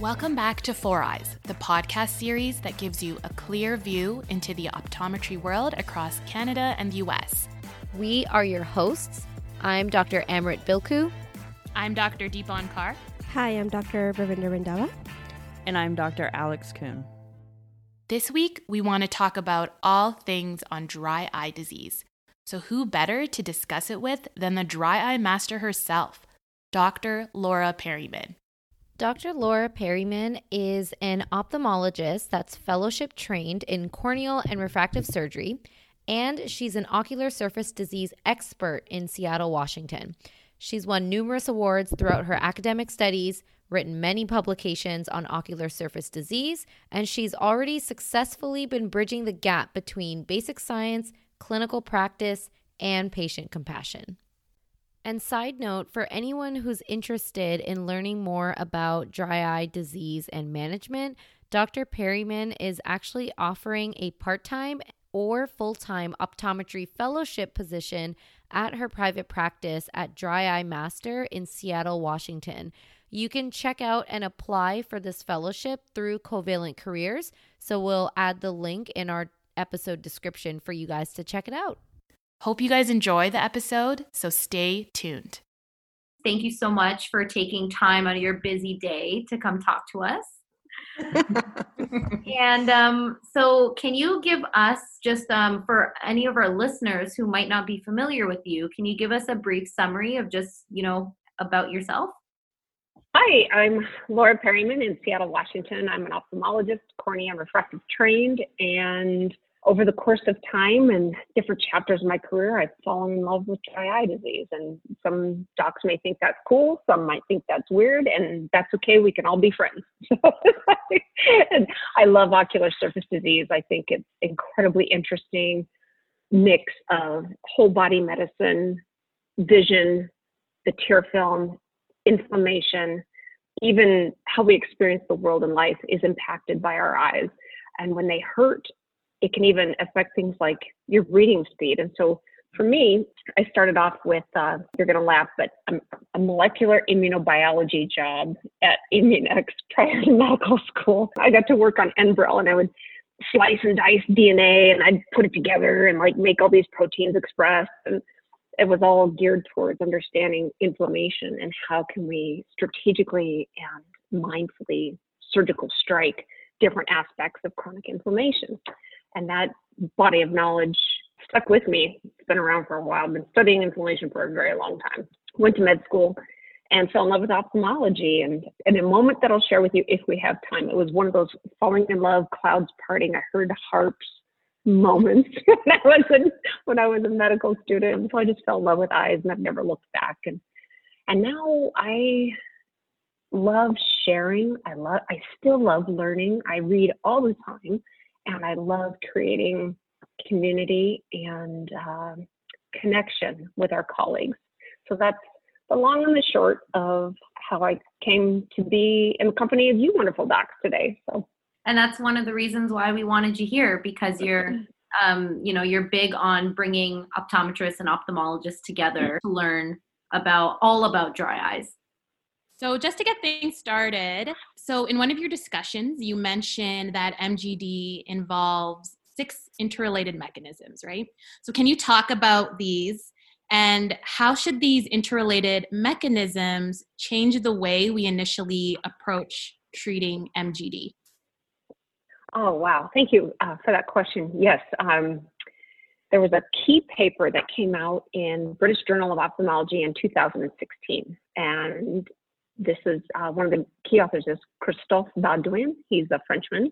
Welcome back to Four Eyes, the podcast series that gives you a clear view into the optometry world across Canada and the US. We are your hosts. I'm Dr. Amrit Bilku. I'm Dr. Deepan Kar. Hi, I'm Dr. Ravinder Randhawa. And I'm Dr. Alex Kuhn. This week, we want to talk about all things on dry eye disease. So, who better to discuss it with than the dry eye master herself, Dr. Laura Periman? Dr. Laura Periman is an ophthalmologist that's fellowship trained in corneal and refractive surgery, and she's an ocular surface disease expert in Seattle, Washington. She's won numerous awards throughout her academic studies, written many publications on ocular surface disease, and she's already successfully been bridging the gap between basic science, clinical practice, and patient compassion. And side note for anyone who's interested in learning more about dry eye disease and management, Dr. Periman is actually offering a part time or full time optometry fellowship position at her private practice at Dry Eye Master in Seattle, Washington. You can check out and apply for this fellowship through Covalent Careers. So we'll add the link in our episode description for you guys to check it out. Hope you guys enjoy the episode, so stay tuned. Thank you so much for taking time out of your busy day to come talk to us. and um, so, can you give us just um, for any of our listeners who might not be familiar with you, can you give us a brief summary of just you know about yourself? Hi, I'm Laura Periman in Seattle, Washington. I'm an ophthalmologist, cornea and refractive trained, and over the course of time and different chapters of my career, I've fallen in love with dry eye disease. And some docs may think that's cool, some might think that's weird, and that's okay. We can all be friends. and I love ocular surface disease. I think it's incredibly interesting mix of whole body medicine, vision, the tear film, inflammation, even how we experience the world and life is impacted by our eyes. And when they hurt it can even affect things like your reading speed. And so for me, I started off with, uh, you're going to laugh, but a, a, molecular immunobiology job at Immunex prior to medical school. I got to work on Enbrel and I would slice and dice DNA and I'd put it together and like make all these proteins express. And it was all geared towards understanding inflammation and how can we strategically and mindfully surgical strike different aspects of chronic inflammation. And that body of knowledge stuck with me. It's been around for a while. I've been studying inflammation for a very long time. Went to med school and fell in love with ophthalmology. And in a moment that I'll share with you if we have time, it was one of those falling in love, clouds parting. I heard harps moments when I was in, when I was a medical student. So I just fell in love with eyes and I've never looked back. And and now I love sharing. I love I still love learning. I read all the time and I love creating community and um, connection with our colleagues. So that's the long and the short of how I came to be in the company of you wonderful docs today. So and that's one of the reasons why we wanted you here because you're um, you know you're big on bringing optometrists and ophthalmologists together to learn about all about dry eyes so, just to get things started, so in one of your discussions, you mentioned that MGD involves six interrelated mechanisms, right? So, can you talk about these and how should these interrelated mechanisms change the way we initially approach treating MGD? Oh, wow. Thank you uh, for that question. Yes. Um, there was a key paper that came out in British Journal of Ophthalmology in 2016, and this is uh, one of the key authors is Christophe Baudouin. He's a Frenchman.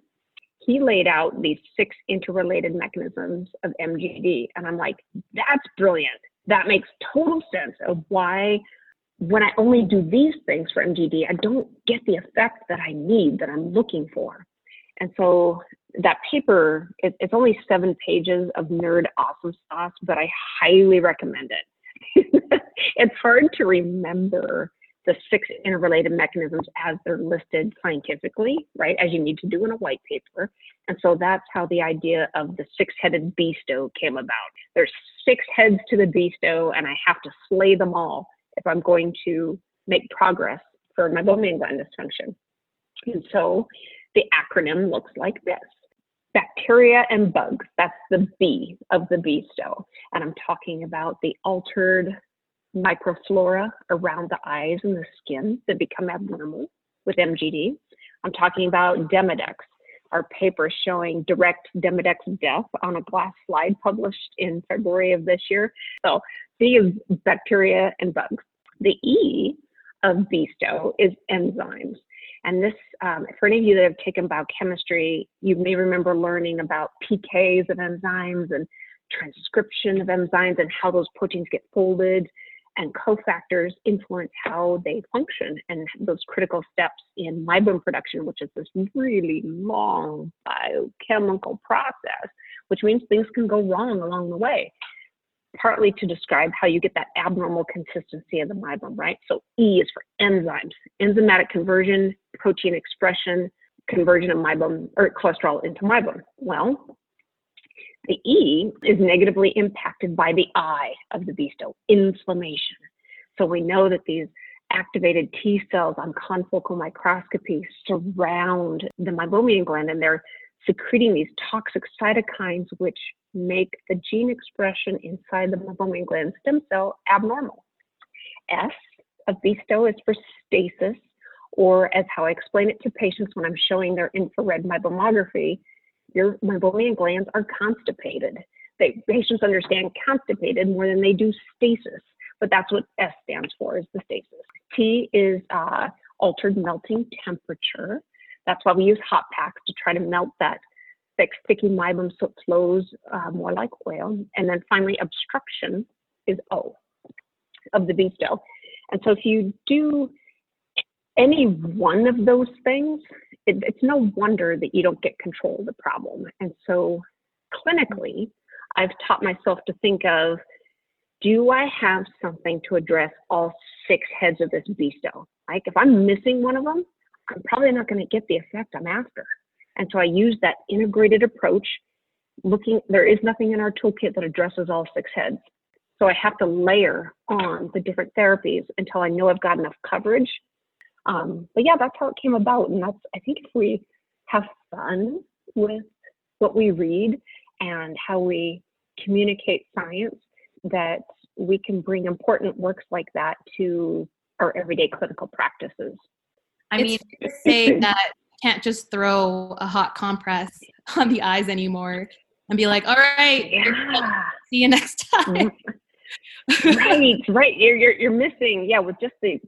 He laid out these six interrelated mechanisms of MGD. And I'm like, that's brilliant. That makes total sense of why when I only do these things for MGD, I don't get the effect that I need, that I'm looking for. And so that paper, it, it's only seven pages of nerd awesome sauce, but I highly recommend it. it's hard to remember the six interrelated mechanisms as they're listed scientifically, right, as you need to do in a white paper. And so that's how the idea of the six headed beasto came about. There's six heads to the beasto, and I have to slay them all if I'm going to make progress for my meibomian gland dysfunction. And so the acronym looks like this bacteria and bugs. That's the B of the BEISTO. And I'm talking about the altered microflora around the eyes and the skin that become abnormal with MGD. I'm talking about Demodex, our paper showing direct Demodex death on a glass slide published in February of this year. So B is bacteria and bugs. The E of BEISTO is enzymes. And this, um, for any of you that have taken biochemistry, you may remember learning about PKs of enzymes and transcription of enzymes and how those proteins get folded and cofactors influence how they function and those critical steps in meibum production, which is this really long biochemical process, which means things can go wrong along the way. Partly to describe how you get that abnormal consistency of the meibum, right? So E is for enzymes, enzymatic conversion, protein expression, conversion of meibum or cholesterol into meibum. Well, the E is negatively impacted by the I of the BEISTO, inflammation. So we know that these activated T cells on confocal microscopy surround the meibomian gland and they're secreting these toxic cytokines which make the gene expression inside the meibomian gland stem cell abnormal. S of BEISTO is for stasis, or as how I explain it to patients when I'm showing their infrared meibomography, your meibomian glands are constipated. They, patients understand constipated more than they do stasis, but that's what S stands for, is the stasis. T is uh, altered melting temperature. That's why we use hot packs to try to melt that thick, sticky meibum so it flows uh, more like oil. And then finally, obstruction is O of the BEISTO. And so if you do any one of those things, it, it's no wonder that you don't get control of the problem. And so, clinically, I've taught myself to think of do I have something to address all six heads of this BEISTO? Like, if I'm missing one of them, I'm probably not going to get the effect I'm after. And so I use that integrated approach. Looking, there is nothing in our toolkit that addresses all six heads. So I have to layer on the different therapies until I know I've got enough coverage um, but yeah, that's how it came about. And that's, I think, if we have fun with what we read and how we communicate science, that we can bring important works like that to our everyday clinical practices. I mean, say that can't just throw a hot compress on the eyes anymore and be like, all right, yeah. see you next time. right, right. You're, you're, you're missing, yeah, with just the,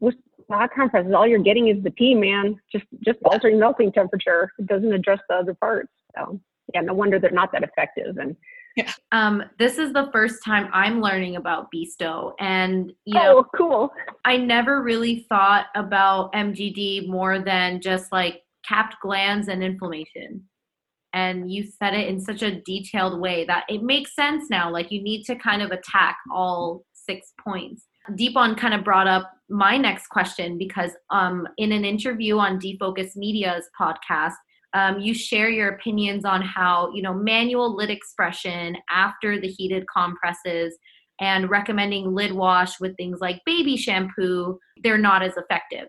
with hot compresses, all you're getting is the P, man. Just just altering melting temperature. It doesn't address the other parts. So yeah, no wonder they're not that effective. And yeah. um, this is the first time I'm learning about BEISTO, and you oh, know, cool. I never really thought about MGD more than just like capped glands and inflammation. And you said it in such a detailed way that it makes sense now. Like you need to kind of attack all six points. Deepan kind of brought up my next question because um, in an interview on Defocus Media's podcast, um, you share your opinions on how you know manual lid expression after the heated compresses and recommending lid wash with things like baby shampoo they're not as effective.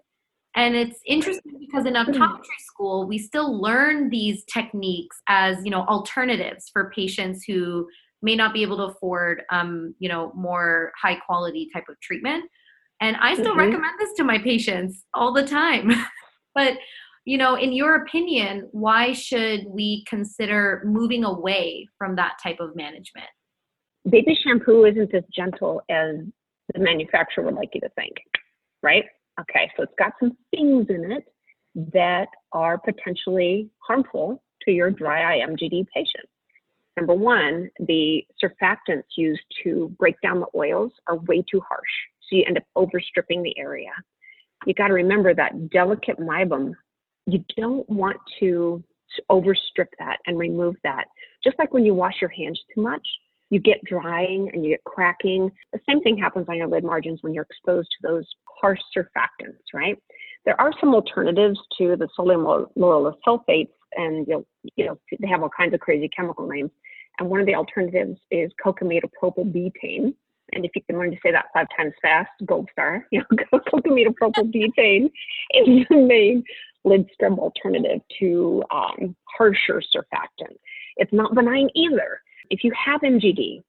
And it's interesting because in optometry school we still learn these techniques as you know alternatives for patients who may not be able to afford um, you know more high quality type of treatment and i still mm-hmm. recommend this to my patients all the time but you know in your opinion why should we consider moving away from that type of management baby shampoo isn't as gentle as the manufacturer would like you to think right okay so it's got some things in it that are potentially harmful to your dry eye mgd patient Number one, the surfactants used to break down the oils are way too harsh. So you end up overstripping the area. You got to remember that delicate meibum, you don't want to overstrip that and remove that. Just like when you wash your hands too much, you get drying and you get cracking. The same thing happens on your lid margins when you're exposed to those harsh surfactants, right? There are some alternatives to the sodium lauryl sulfates, and you know, they have all kinds of crazy chemical names. And one of the alternatives is cocamidopropyl And if you can learn to say that five times fast, gold star. You know, cocamidopropyl is the main lid scrub alternative to um, harsher surfactant. It's not benign either. If you have MGD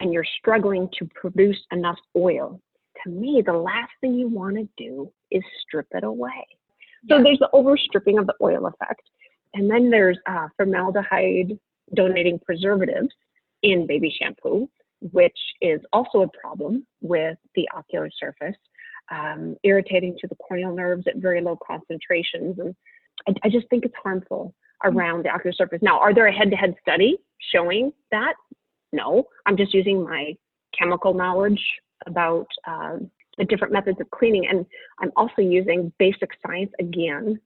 and you're struggling to produce enough oil, to me, the last thing you want to do is strip it away. So Yeah. there's the overstripping of the oil effect. And then there's uh, formaldehyde donating preservatives in baby shampoo, which is also a problem with the ocular surface, um, irritating to the corneal nerves at very low concentrations. And I, I just think it's harmful around the ocular surface. Now, are there a head to head study showing that? No, I'm just using my chemical knowledge about um, the different methods of cleaning. And I'm also using basic science again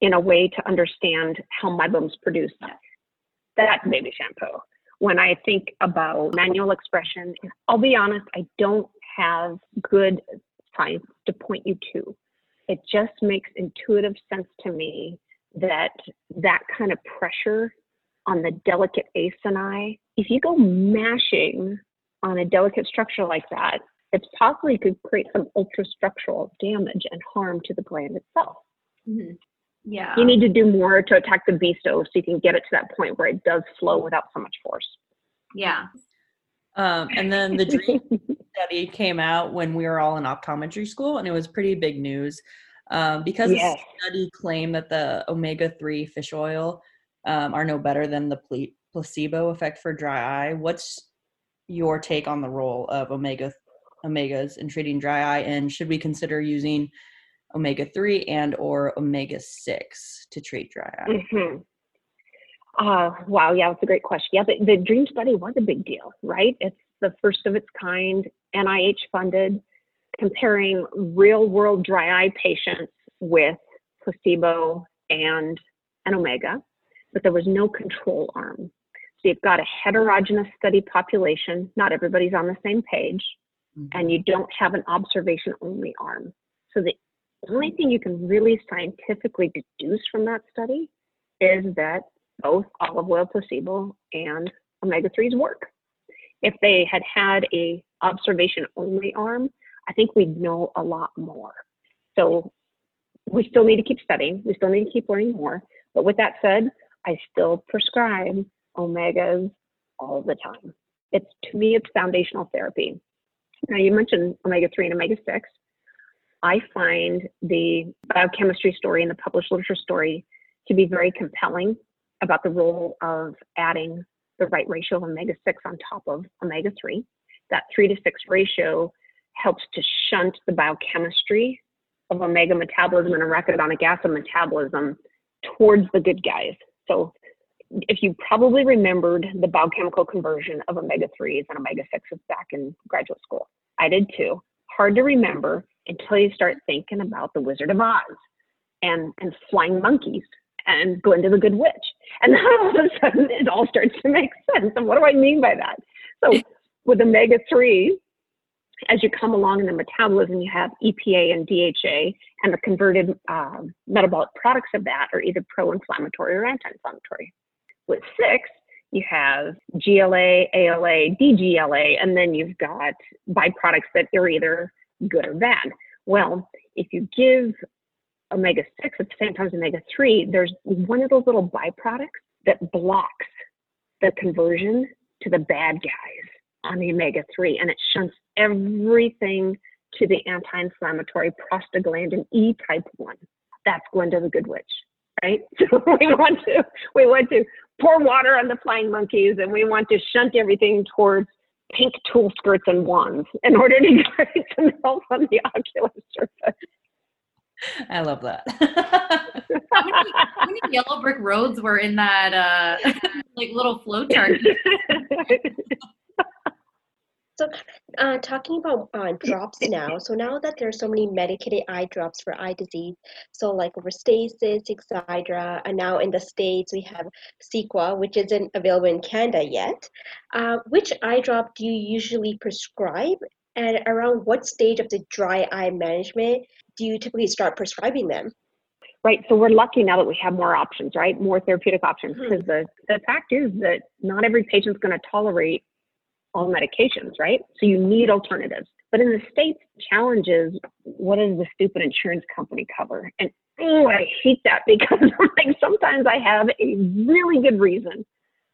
in a way to understand how mybooms produce that baby shampoo. When I think about manual expression, I'll be honest, I don't have good science to point you to. It just makes intuitive sense to me that that kind of pressure on the delicate acini, if you go mashing on a delicate structure like that, it possibly could create some ultrastructural damage and harm to the gland itself. Mhm. Yeah. You need to do more to attack the BEISTO so you can get it to that point where it does flow without so much force. yeah. Um, and then the dream study came out when we were all in optometry school, and it was pretty big news um, because Yes. the study claimed that the omega three fish oil um, are no better than the ple- placebo effect for dry eye. What's your take on the role of omega omegas in treating dry eye, and should we consider using omega three and or omega six to treat dry eye? hmm Uh, wow, yeah, that's a great question. Yeah, the, the DREAM study was a big deal, right? It's the first of its kind, NIH funded, comparing real world dry eye patients with placebo and an omega, but there was no control arm. So you've got a heterogeneous study population, not everybody's on the same page, and you don't have an observation only arm. So the only thing you can really scientifically deduce from that study is that both olive oil placebo and omega 3s work. If they had had a observation only arm, I think we'd know a lot more. So we still need to keep studying. We still need to keep learning more. But with that said, I still prescribe omegas all the time. It's to me, it's foundational therapy. Now you mentioned omega 3 and omega 6. I find the biochemistry story and the published literature story to be very compelling about the role of adding the right ratio of omega 6 on top of omega 3. That 3 to 6 ratio helps to shunt the biochemistry of omega metabolism and arachidonic acid metabolism towards the good guys. So, if you probably remembered the biochemical conversion of omega 3s and omega 6s back in graduate school, I did too. Hard to remember until you start thinking about the Wizard of Oz and, and flying monkeys and Glinda the Good Witch. And then all of a sudden it all starts to make sense. And what do I mean by that? So with omega 3, as you come along in the metabolism, you have EPA and DHA, and the converted um, metabolic products of that are either pro inflammatory or anti inflammatory. With 6, you have GLA, ALA, DGLA, and then you've got byproducts that are either good or bad. Well, if you give omega 6 at the same time as omega 3, there's one of those little byproducts that blocks the conversion to the bad guys on the omega 3 and it shunts everything to the anti inflammatory prostaglandin E type 1. That's Glinda the Good Witch, right? So we want to we want to pour water on the flying monkeys and we want to shunt everything towards pink tulle skirts and wands in order to get some help on the ocular surface. I love that. How many, how many yellow brick roads were in that uh like little flow chart? So, uh, talking about uh, drops now. So now that there are so many medicated eye drops for eye disease, so like Restasis, Xiidra, and now in the states we have Cequa, which isn't available in Canada yet. Uh, which eye drop do you usually prescribe, and around what stage of the dry eye management do you typically start prescribing them? Right. So we're lucky now that we have more options, right? More therapeutic options. Because the, the fact is that not every patient's going to tolerate all medications, right? So you need alternatives. But in the States, the challenge is what does the stupid insurance company cover? And oh, I hate that because like sometimes I have a really good reason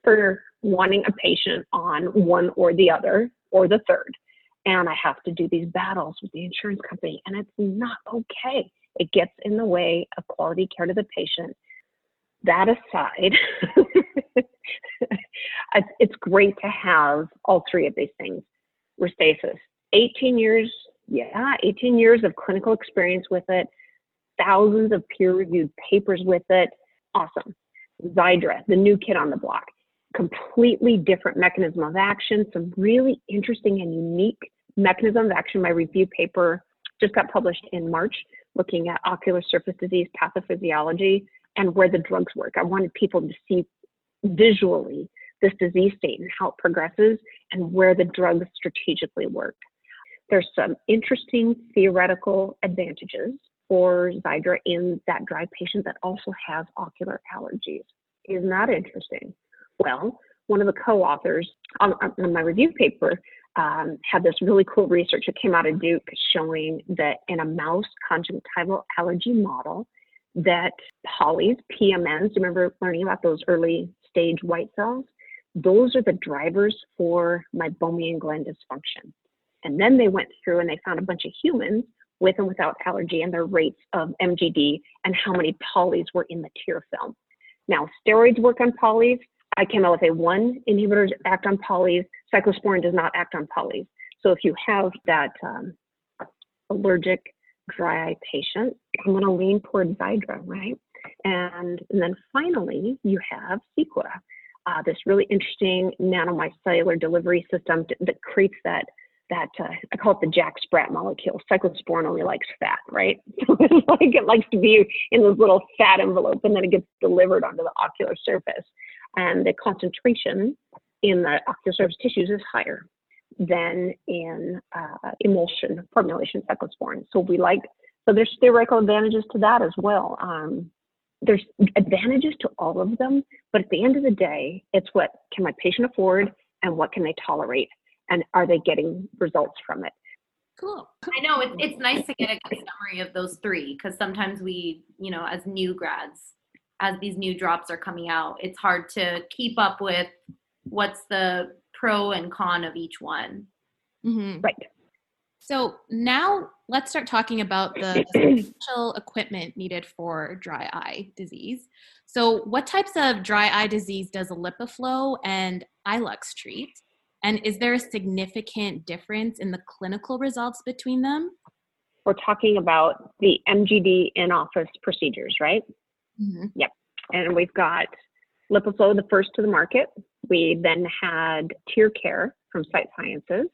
for wanting a patient on one or the other or the third. And I have to do these battles with the insurance company, and it's not okay. It gets in the way of quality care to the patient. That aside, it's great to have all three of these things. Restasis, 18 years, yeah, 18 years of clinical experience with it, thousands of peer reviewed papers with it. Awesome. Xiidra, the new kid on the block, completely different mechanism of action, some really interesting and unique mechanism of action. My review paper just got published in March looking at ocular surface disease pathophysiology and where the drugs work. I wanted people to see visually this disease state and how it progresses and where the drugs strategically work. There's some interesting theoretical advantages for Xiidra in that dry patient that also has ocular allergies. Isn't that interesting? Well, one of the co-authors on, on my review paper um, had this really cool research that came out of Duke showing that in a mouse conjunctival allergy model, that polys, PMNs, remember learning about those early stage white cells? Those are the drivers for my meibomian gland dysfunction. And then they went through and they found a bunch of humans with and without allergy and their rates of MGD and how many polys were in the tear film. Now, steroids work on polys. I came out with a one inhibitors act on polys. Cyclosporin does not act on polys. So if you have that um, allergic dry eye patient, I'm going to lean toward Xiidra, right? And, and then finally, you have Cequa, uh, this really interesting nanomicellar delivery system that creates that that uh, I call it the Jack Sprat molecule. Cyclosporin only likes fat, right? So it's like it likes to be in this little fat envelope, and then it gets delivered onto the ocular surface. And the concentration in the ocular surface tissues is higher than in uh, emulsion formulation cyclosporin. So we like so there's theoretical advantages to that as well. Um, there's advantages to all of them, but at the end of the day, it's what can my patient afford and what can they tolerate and are they getting results from it? Cool. I know it's, it's nice to get a good summary of those three because sometimes we, you know, as new grads, as these new drops are coming out, it's hard to keep up with what's the pro and con of each one. Mm-hmm. Right. So now let's start talking about the special equipment needed for dry eye disease. So, what types of dry eye disease does LipiFlow and iLux treat? And is there a significant difference in the clinical results between them? We're talking about the MGD in office procedures, right? Mm-hmm. Yep. And we've got LipiFlow, the first to the market. We then had TearCare from Sight Sciences.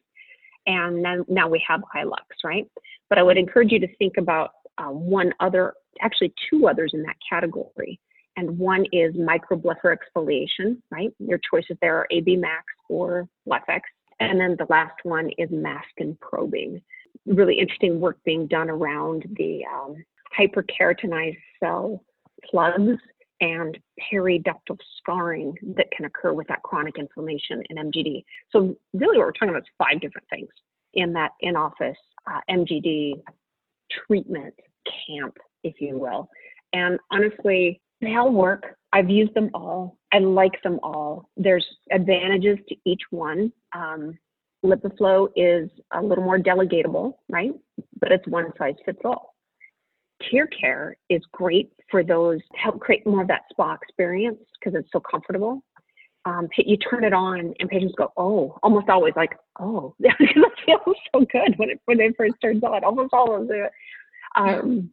And then now we have iLux, right? But I would encourage you to think about uh, one other, actually two others in that category and one is microblepharoexfoliation, exfoliation, right? Your choices there are AB Max or BlephEx. And then the last one is mask and probing. Really interesting work being done around the um, hyperkeratinized cell plugs and periductal scarring that can occur with that chronic inflammation in MGD. So really what we're talking about is five different things in that in-office uh, MGD treatment camp, if you will. And honestly, they all work. I've used them all. I like them all. There's advantages to each one. Um, is a little more delegatable, right? But it's one size fits all. TearCare is great for those to help create more of that spa experience because it's so comfortable. Um, you turn it on and patients go, oh, almost always like, oh, it feels so good when it when it first turns on. Almost always it. Um,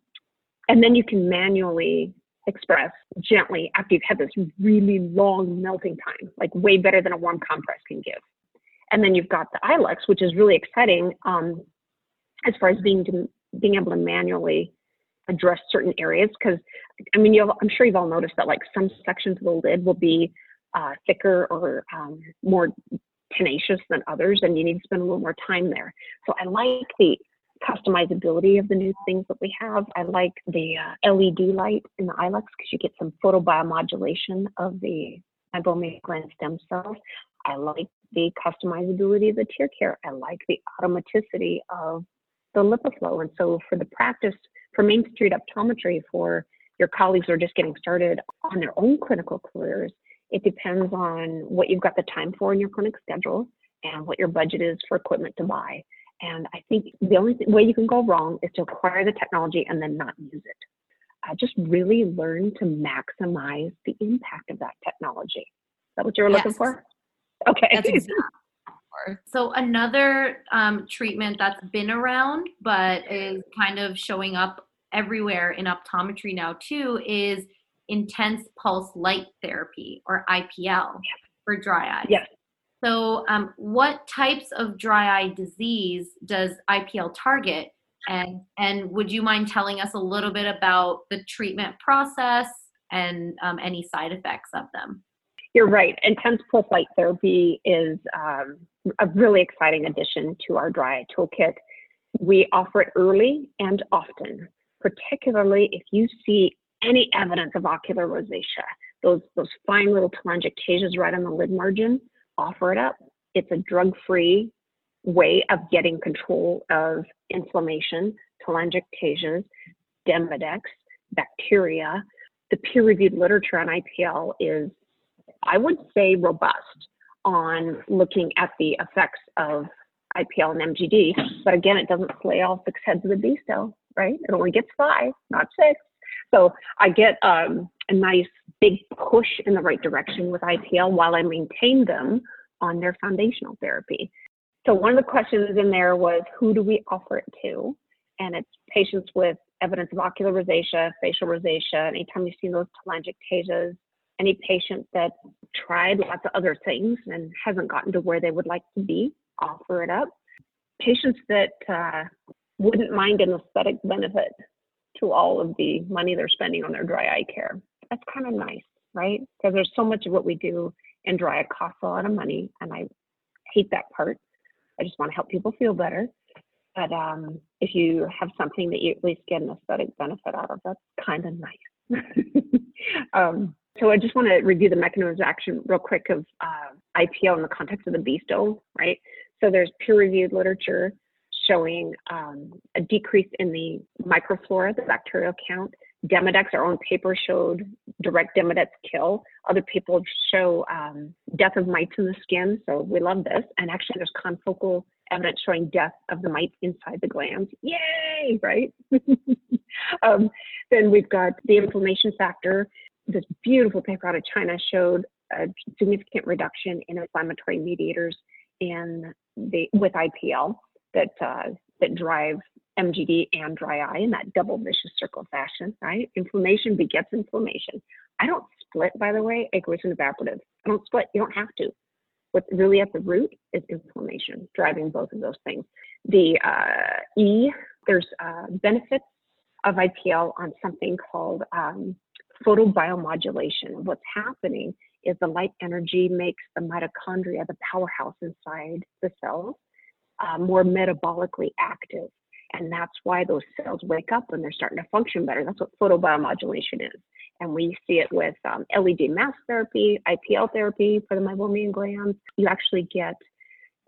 and then you can manually express gently after you've had this really long melting time, like way better than a warm compress can give. And then you've got the iLux, which is really exciting um, as far as being being able to manually address certain areas. Because I mean, you I'm sure you've all noticed that like some sections of the lid will be uh, thicker or um, more tenacious than others, and you need to spend a little more time there. So I like the customizability of the new things that we have. I like the uh, LED light in the iLux because you get some photobiomodulation of the meibomian gland stem cells. I like the customizability of the TearCare. I like the automaticity of the LipiFlow. And so for the practice, for Main Street Optometry, for your colleagues who are just getting started on their own clinical careers, it depends on what you've got the time for in your clinic schedule and what your budget is for equipment to buy. And I think the only th- way you can go wrong is to acquire the technology and then not use it. Uh, just really learn to maximize the impact of that technology. Is that what you were looking for? Okay. That's exactly. So another um, treatment that's been around but is kind of showing up everywhere in optometry now too is intense pulse light therapy or IPL for dry eye. Yes. So um, what types of dry eye disease does IPL target? And and would you mind telling us a little bit about the treatment process and um, any side effects of them? You're right. Intense pulse light therapy is um, a really exciting addition to our dry toolkit. We offer it early and often, particularly if you see any evidence of ocular rosacea, those, those fine little telangiectasias right on the lid margin, offer it up. It's a drug free way of getting control of inflammation, telangiectasias, Demodex, bacteria. The peer reviewed literature on IPL is I would say robust on looking at the effects of IPL and MGD, but again, it doesn't slay all six heads of the beast, though, right? It only gets five, not six. So I get um, a nice big push in the right direction with IPL while I maintain them on their foundational therapy. So one of the questions in there was who do we offer it to? And it's patients with evidence of ocular rosacea, facial rosacea, anytime you've seen those telangiectasias, any patient that tried lots of other things and hasn't gotten to where they would like to be, offer it up. Patients that uh, wouldn't mind an aesthetic benefit to all of the money they're spending on their dry eye care. That's kind of nice, right? Because there's so much of what we do in dry eye costs a lot of money, and I hate that part. I just want to help people feel better. But um, if you have something that you at least get an aesthetic benefit out of, that's kind of nice. um, so I just want to review the mechanism of action real quick of uh, IPL in the context of the BEISTO, right? So there's peer-reviewed literature showing um, a decrease in the microflora, the bacterial count. Demodex, our own paper showed direct Demodex kill. Other people show um, death of mites in the skin, so we love this. And actually, there's confocal evidence showing death of the mites inside the glands. Yay, right? um, then we've got the inflammation factor. This beautiful paper out of China showed a significant reduction in inflammatory mediators in the with IPL that uh, that drive MGD and dry eye in that double vicious circle fashion, right? Inflammation begets inflammation. I don't split, by the way, aqueous and evaporative. I don't split. You don't have to. What's really at the root is inflammation, driving both of those things. The uh, E, there's uh, benefits of IPL on something called um, photobiomodulation. What's happening is the light energy makes the mitochondria, the powerhouse inside the cells, uh, more metabolically active. And that's why those cells wake up when they're starting to function better. That's what photobiomodulation is. And we see it with um, LED mask therapy, IPL therapy for the meibomian glands. You actually get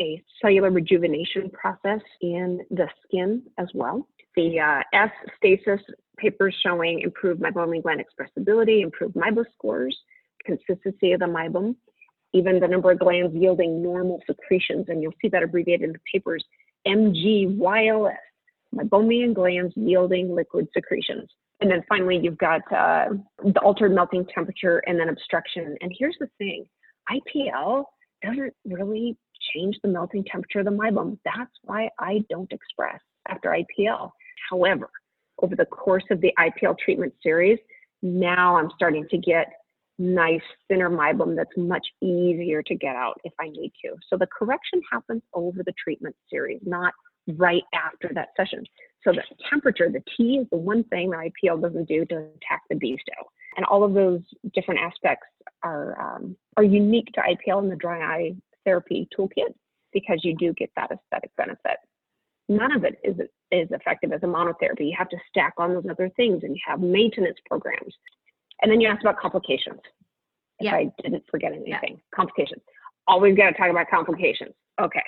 a cellular rejuvenation process in the skin as well. The uh, S stasis papers showing improved meibomian gland expressibility, improved MIBO scores, consistency of the meibum, even the number of glands yielding normal secretions. And you'll see that abbreviated in the papers MGYLS, meibomian glands yielding liquid secretions. And then finally, you've got uh, the altered melting temperature and then obstruction. And here's the thing IPL doesn't really change the melting temperature of the meibum. That's why I don't express after IPL. However, over the course of the IPL treatment series, now I'm starting to get nice thinner meibum that's much easier to get out if I need to. So the correction happens over the treatment series, not right after that session. So the temperature, the T is the one thing that IPL doesn't do to attack the BEISTO. And all of those different aspects are um, are unique to IPL and the dry eye therapy toolkit because you do get that aesthetic benefit. None of it is is effective as a monotherapy. You have to stack on those other things, and you have maintenance programs. And then you asked about complications. If Yeah. I didn't forget anything, Yeah. complications. always got to talk about complications. Okay.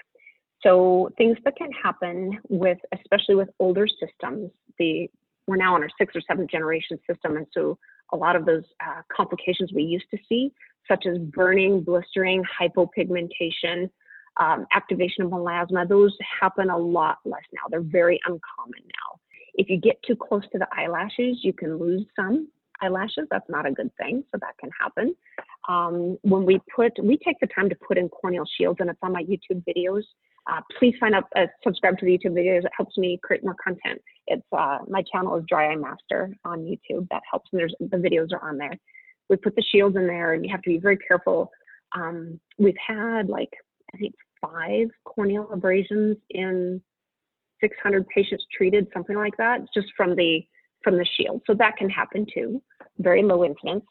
So things that can happen with, especially with older systems, the we're now on our sixth or seventh generation system, and so a lot of those uh, complications we used to see, such as burning, blistering, hypopigmentation, um, activation of melasma, those happen a lot less now. They're very uncommon now. If you get too close to the eyelashes, you can lose some eyelashes. That's not a good thing, so that can happen. Um, when we put, we take the time to put in corneal shields, and it's on my YouTube videos. Uh, please sign up, uh, subscribe to the YouTube videos. It helps me create more content. It's uh, my channel is Dry Eye Master on YouTube. That helps, and there's the videos are on there. We put the shields in there, and you have to be very careful. Um, we've had like I think five corneal abrasions in 600 patients treated, something like that, just from the from the shield. So that can happen too. Very low incidence.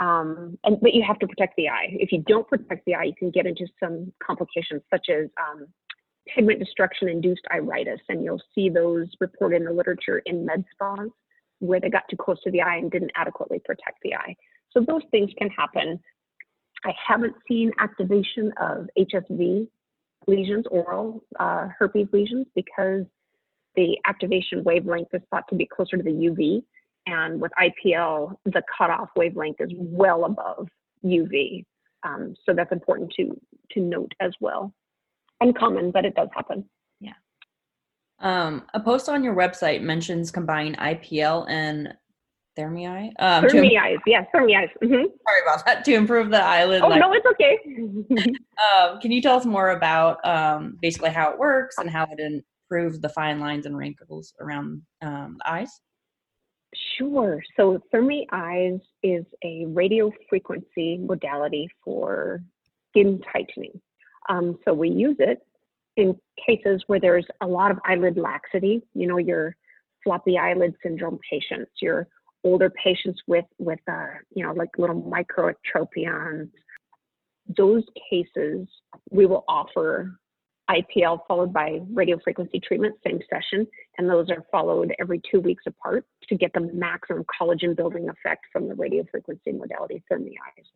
Um, and but you have to protect the eye. If you don't protect the eye, you can get into some complications such as um, pigment destruction induced iritis, and you'll see those reported in the literature in med spas where they got too close to the eye and didn't adequately protect the eye. So those things can happen. I haven't seen activation of HSV lesions, oral uh, herpes lesions, because the activation wavelength is thought to be closer to the UV. And with IPL, the cutoff wavelength is well above UV. Um, so that's important to, to note as well. Uncommon, but it does happen. Yeah. Um, a post on your website mentions combining IPL and thermi Um, ThermiEyes, yes, ThermiEyes. Mm-hmm. Sorry about that. To improve the eyelid. Oh no, it's okay. um, can you tell us more about um, basically how it works and how it improves the fine lines and wrinkles around um, the eyes? Sure. So ThermiEyes is a radio frequency modality for skin tightening. Um, so we use it in cases where there's a lot of eyelid laxity. You know, your floppy eyelid syndrome patients, your older patients with with uh, you know like little microectropions. Those cases we will offer IPL followed by radiofrequency treatment, same session, and those are followed every two weeks apart to get the maximum collagen building effect from the radiofrequency modality from the eyes.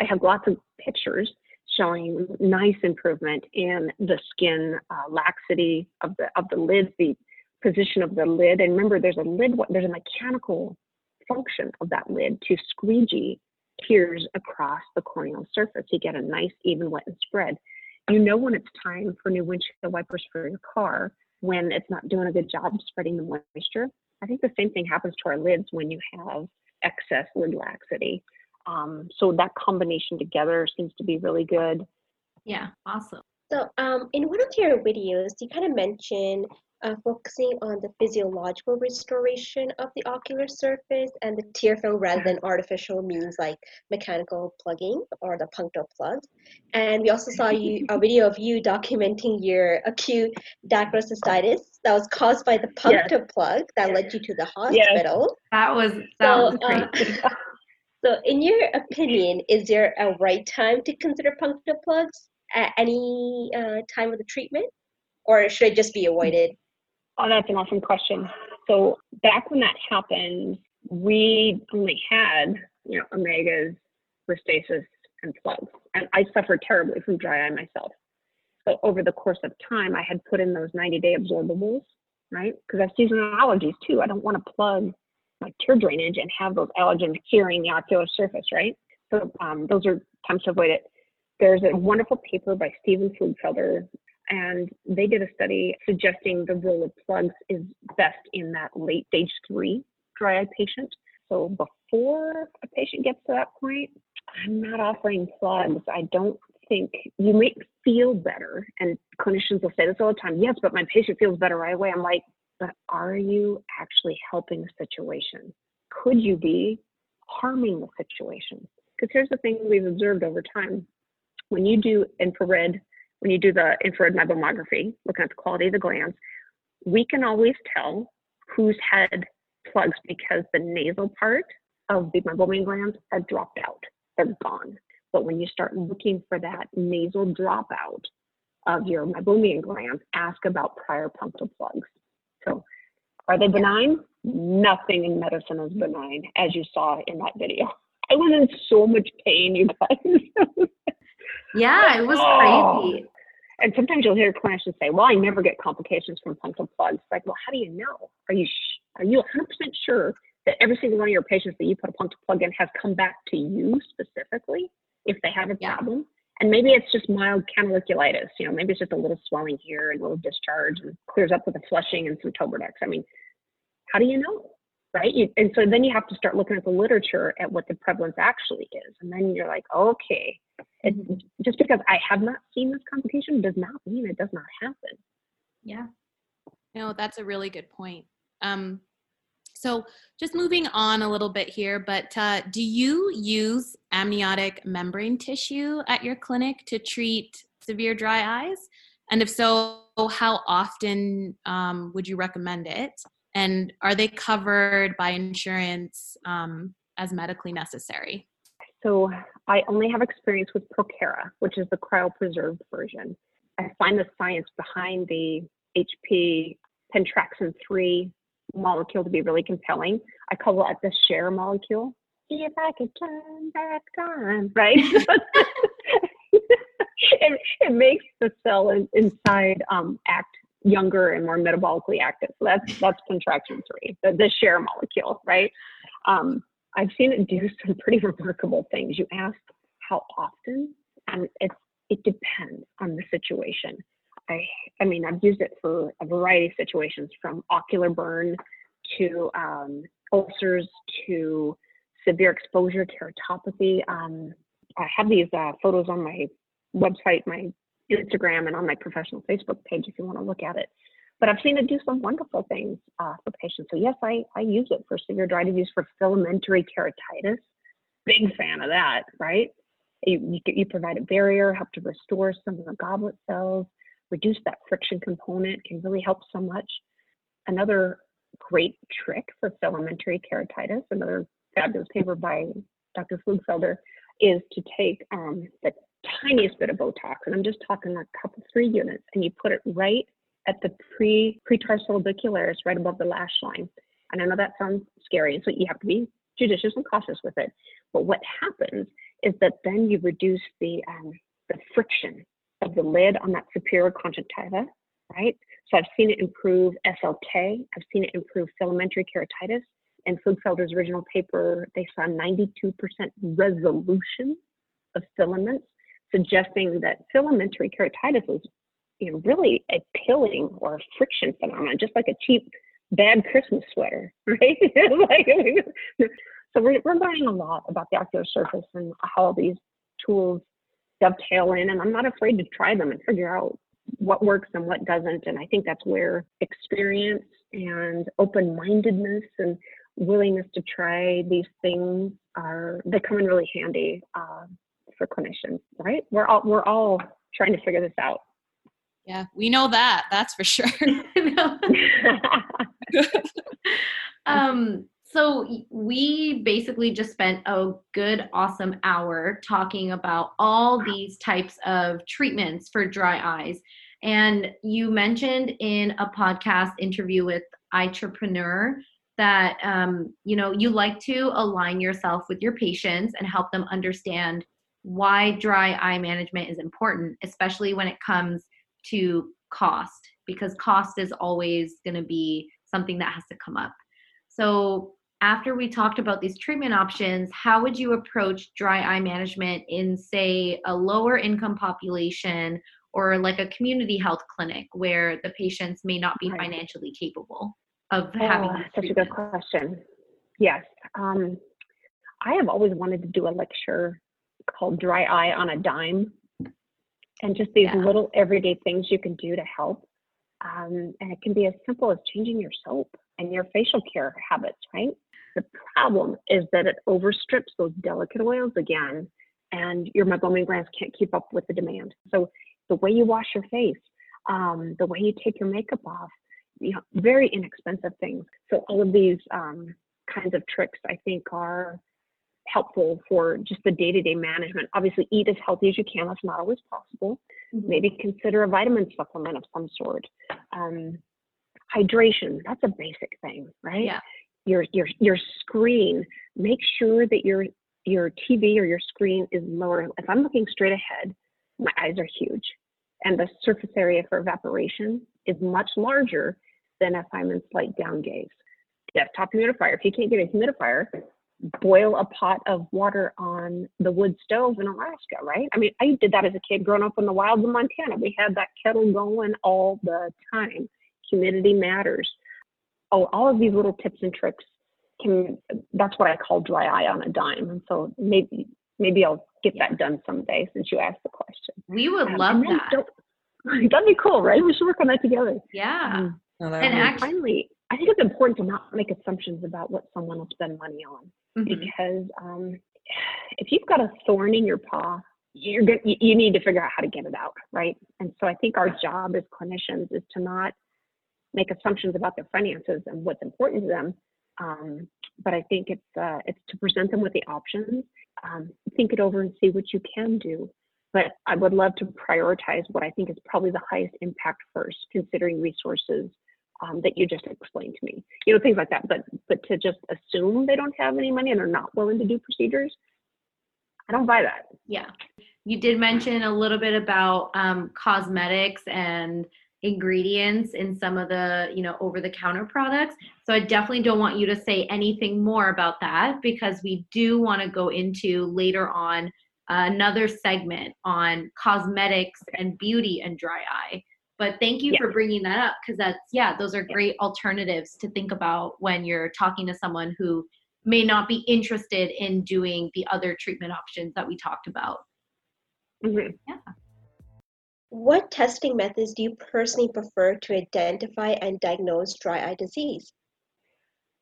I have lots of pictures showing nice improvement in the skin uh, laxity of the of the lids, the position of the lid. And remember, there's a lid, there's a mechanical function of that lid to squeegee tears across the corneal surface. You get a nice, even, wet, and spread. You know when it's time for new windshield wipers for your car when it's not doing a good job spreading the moisture. I think the same thing happens to our lids when you have excess lid laxity. Um, so that combination together seems to be really good. Yeah, awesome. So, um, in one of your videos, you kind of mentioned uh, focusing on the physiological restoration of the ocular surface and the tear film rather than artificial means like mechanical plugging or the punctal plugs. And we also saw you a video of you documenting your acute dacryocystitis that was caused by the punctal yes. plug that led you to the hospital. Yes. That was that so, was great. Uh, so, in your opinion, is there a right time to consider punctal plugs at any uh, time of the treatment? Or should it just be avoided Oh, that's an awesome question. So back when that happened, we only had, you know, omegas, Restasis, and plugs. And I suffered terribly from dry eye myself. So over the course of time, I had put in those 90 day absorbables, right? Because I have seasonal allergies too. I don't want to plug my tear drainage and have those allergens curing the ocular surface, right? So um, those are times to avoid it. There's a wonderful paper by Stephen Pflugfelder and they did a study suggesting the role of plugs is best in that late stage three dry eye patient. So before a patient gets to that point, I'm not offering plugs. I don't think you may feel better. And clinicians will say this all the time yes, but my patient feels better right away. I'm like, but are you actually helping the situation? Could you be harming the situation? Because here's the thing we've observed over time when you do infrared when you do the infrared meibomography, looking at the quality of the glands, we can always tell who's had plugs because the nasal part of the meibomian glands have dropped out. They're gone. But when you start looking for that nasal dropout of your meibomian glands, ask about prior punctal plugs. So are they benign? Nothing in medicine is benign, as you saw in that video. I was in so much pain, you guys. Yeah, it was Oh. crazy. And sometimes you'll hear clinicians say, "Well, I never get complications from punctal plugs." Like, well, how do you know? Are you sh- are you 100% sure that every single one of your patients that you put a punctal plug in has come back to you specifically if they have a Yeah. problem? And maybe it's just mild canaliculitis. You know, maybe it's just a little swelling here and a little discharge and clears up with a flushing and some Tobradex. I mean, how do you know? Right? And so then you have to start looking at the literature at what the prevalence actually is. And then you're like, okay, it, just because I have not seen this complication does not mean it does not happen. Yeah. No, that's a really good point. Um, so just moving on a little bit here, but uh, do you use amniotic membrane tissue at your clinic to treat severe dry eyes? And if so, how often um, would you recommend it? And are they covered by insurance um, as medically necessary? So I only have experience with Prokera, which is the cryopreserved version. I find the science behind the HP Pentraxin 3 molecule to be really compelling. I call it the Cher molecule. If I could turn back time, right? it, it makes the cell in, inside um, act younger and more metabolically active. So that's that's Pentraxin 3, the, the Cher molecule, right? Um, I've seen it do some pretty remarkable things. You ask how often, and it's it depends on the situation. I I mean I've used it for a variety of situations, from ocular burn to um, ulcers to severe exposure keratopathy. Um, I have these uh, photos on my website, my Instagram, and on my professional Facebook page if you want to look at it. But I've seen it do some wonderful things uh, for patients. So yes, I, I use it for severe dry disease for filamentary keratitis. Big fan of that, right? You, you, you provide a barrier, help to restore some of the goblet cells, reduce that friction component, can really help so much. Another great trick for filamentary keratitis, another fabulous paper by Dr. Pflugfelder, is to take um, the tiniest bit of Botox, and I'm just talking a couple, three units, and you put it right at the pre pretarsal orbicularis, right above the lash line. And I know that sounds scary, and so you have to be judicious and cautious with it. But what happens is that then you reduce the um, the friction of the lid on that superior conjunctiva, right? So I've seen it improve SLK. I've seen it improve filamentary keratitis. In Pflugfelder's original paper, they saw 92% resolution of filaments, suggesting that filamentary keratitis is you know, really a pilling or a friction phenomenon, just like a cheap bad Christmas sweater, right? like, so we're, we're learning a lot about the ocular surface and how these tools dovetail in, and I'm not afraid to try them and figure out what works and what doesn't. And I think that's where experience and open-mindedness and willingness to try these things are they come in really handy uh, for clinicians, right? We're all we're all trying to figure this out. Yeah, we know that. That's for sure. um, so we basically just spent a good, awesome hour talking about all these types of treatments for dry eyes. And you mentioned in a podcast interview with Entrepreneur that um, you know you like to align yourself with your patients and help them understand why dry eye management is important, especially when it comes to cost, because cost is always going to be something that has to come up. So, after we talked about these treatment options, how would you approach dry eye management in, say, a lower income population or like a community health clinic where the patients may not be financially capable of having Oh, these such a good question. Yes. Um, I have always wanted to do a lecture called Dry Eye on a Dime and just these Yeah. little everyday things you can do to help. Um, and it can be as simple as changing your soap and your facial care habits, right? The problem is that it overstrips those delicate oils again, and your meibomian glands can't keep up with the demand. So the way you wash your face, um, the way you take your makeup off, you know, very inexpensive things. So all of these um, kinds of tricks, I think, are helpful for just the day-to-day management. Obviously, eat as healthy as you can. That's not always possible. Maybe consider a vitamin supplement of some sort. Um, hydration, that's a basic thing, right? Yeah. Your your your screen. Make sure that your your TV or your screen is lower. If I'm looking straight ahead, my eyes are huge. And the surface area for evaporation is much larger than if I'm in slight down gaze. Desktop humidifier. If you can't get a humidifier, boil a pot of water on the wood stove in Alaska, right? I mean, I did that as a kid growing up in the wilds of Montana. We had that kettle going all the time. Humidity matters. Oh, all of these little tips and tricks can that's what I call dry eye on a dime. And so maybe maybe I'll get that done someday since you asked the question. We would Um, love that. That'd be cool, right? We should work on that together. Yeah. Um, No, And would be- act- finally, I think it's important to not make assumptions about what someone will spend money on Mhm. because um, if you've got a thorn in your paw, you're you, you need to figure out how to get it out, right? And so I think our job as clinicians is to not make assumptions about their finances and what's important to them. Um, but I think it's uh, it's to present them with the options, um, think it over, and see what you can do. But I would love to prioritize what I think is probably the highest impact first, considering resources um, that you just explained to me. You know, things like that. But but to just assume they don't have any money and are not willing to do procedures, I don't buy that. Yeah. You did mention a little bit about um, cosmetics and ingredients in some of the, you know, over the counter products. So I definitely don't want you to say anything more about that because we do want to go into later on another segment on cosmetics and beauty and dry eye. But thank you Yeah. for bringing that up because that's, yeah, those are great alternatives to think about when you're talking to someone who may not be interested in doing the other treatment options that we talked about. Mhm. What testing methods do you personally prefer to identify and diagnose dry eye disease?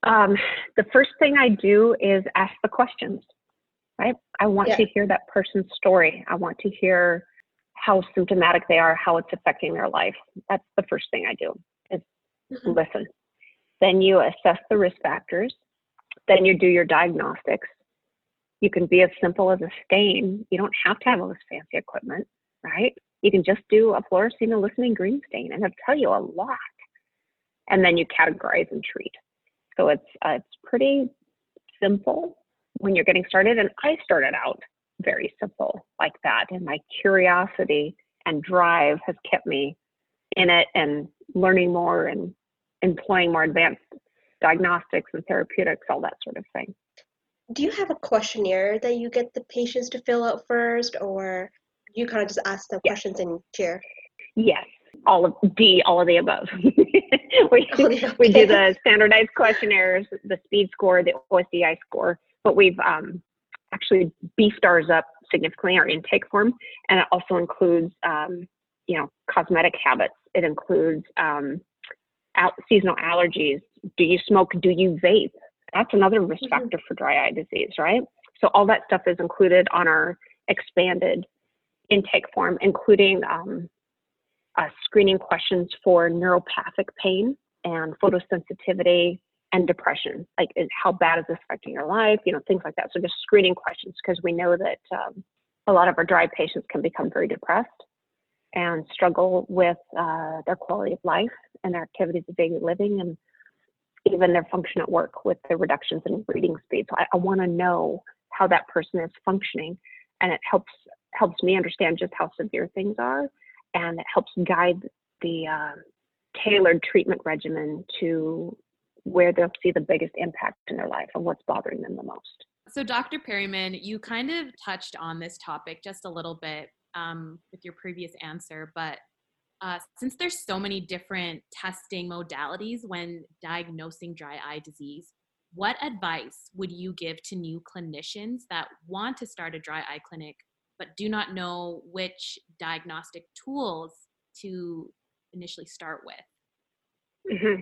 Um, the first thing I do is ask the questions, right? I want Yeah. to hear that person's story. I want to hear how symptomatic they are, how it's affecting their life. That's the first thing I do is Mhm. listen. Then you assess the risk factors. Then you do your diagnostics. You can be as simple as a stain. You don't have to have all this fancy equipment, right? You can just do a fluorescein and lissamine green stain, and it'll tell you a lot. And then you categorize and treat. So it's uh, it's pretty simple when you're getting started. And I started out very simple like that, and my curiosity and drive has kept me in it and learning more and employing more advanced diagnostics and therapeutics, all that sort of thing. Do you have a questionnaire that you get the patients to fill out first, or you kind of just ask them Yeah. questions and share? Yes, all of D, all of the above. we, Okay. we do the standardized questionnaires, the speed score, the OSDI score, but we've um, actually beefed ours up significantly, our intake form, and it also includes, um, you know, cosmetic habits. It includes um, out, seasonal allergies. Do you smoke? Do you vape? That's another risk Mhm. factor for dry eye disease, right? So all that stuff is included on our expanded intake form, including um, uh, screening questions for neuropathic pain and photosensitivity and depression. Like, is, how bad is this affecting your life? You know, things like that. So, just screening questions because we know that um, a lot of our dry patients can become very depressed and struggle with uh, their quality of life and their activities of daily living and even their function at work with the reductions in reading speed. So, I, I want to know how that person is functioning, and it helps helps me understand just how severe things are and it helps guide the uh, tailored treatment regimen to where they'll see the biggest impact in their life and what's bothering them the most. So, Dr. Periman, you kind of touched on this topic just a little bit um, with your previous answer, but uh, since there's so many different testing modalities when diagnosing dry eye disease, what advice would you give to new clinicians that want to start a dry eye clinic but do not know which diagnostic tools to initially start with? hmm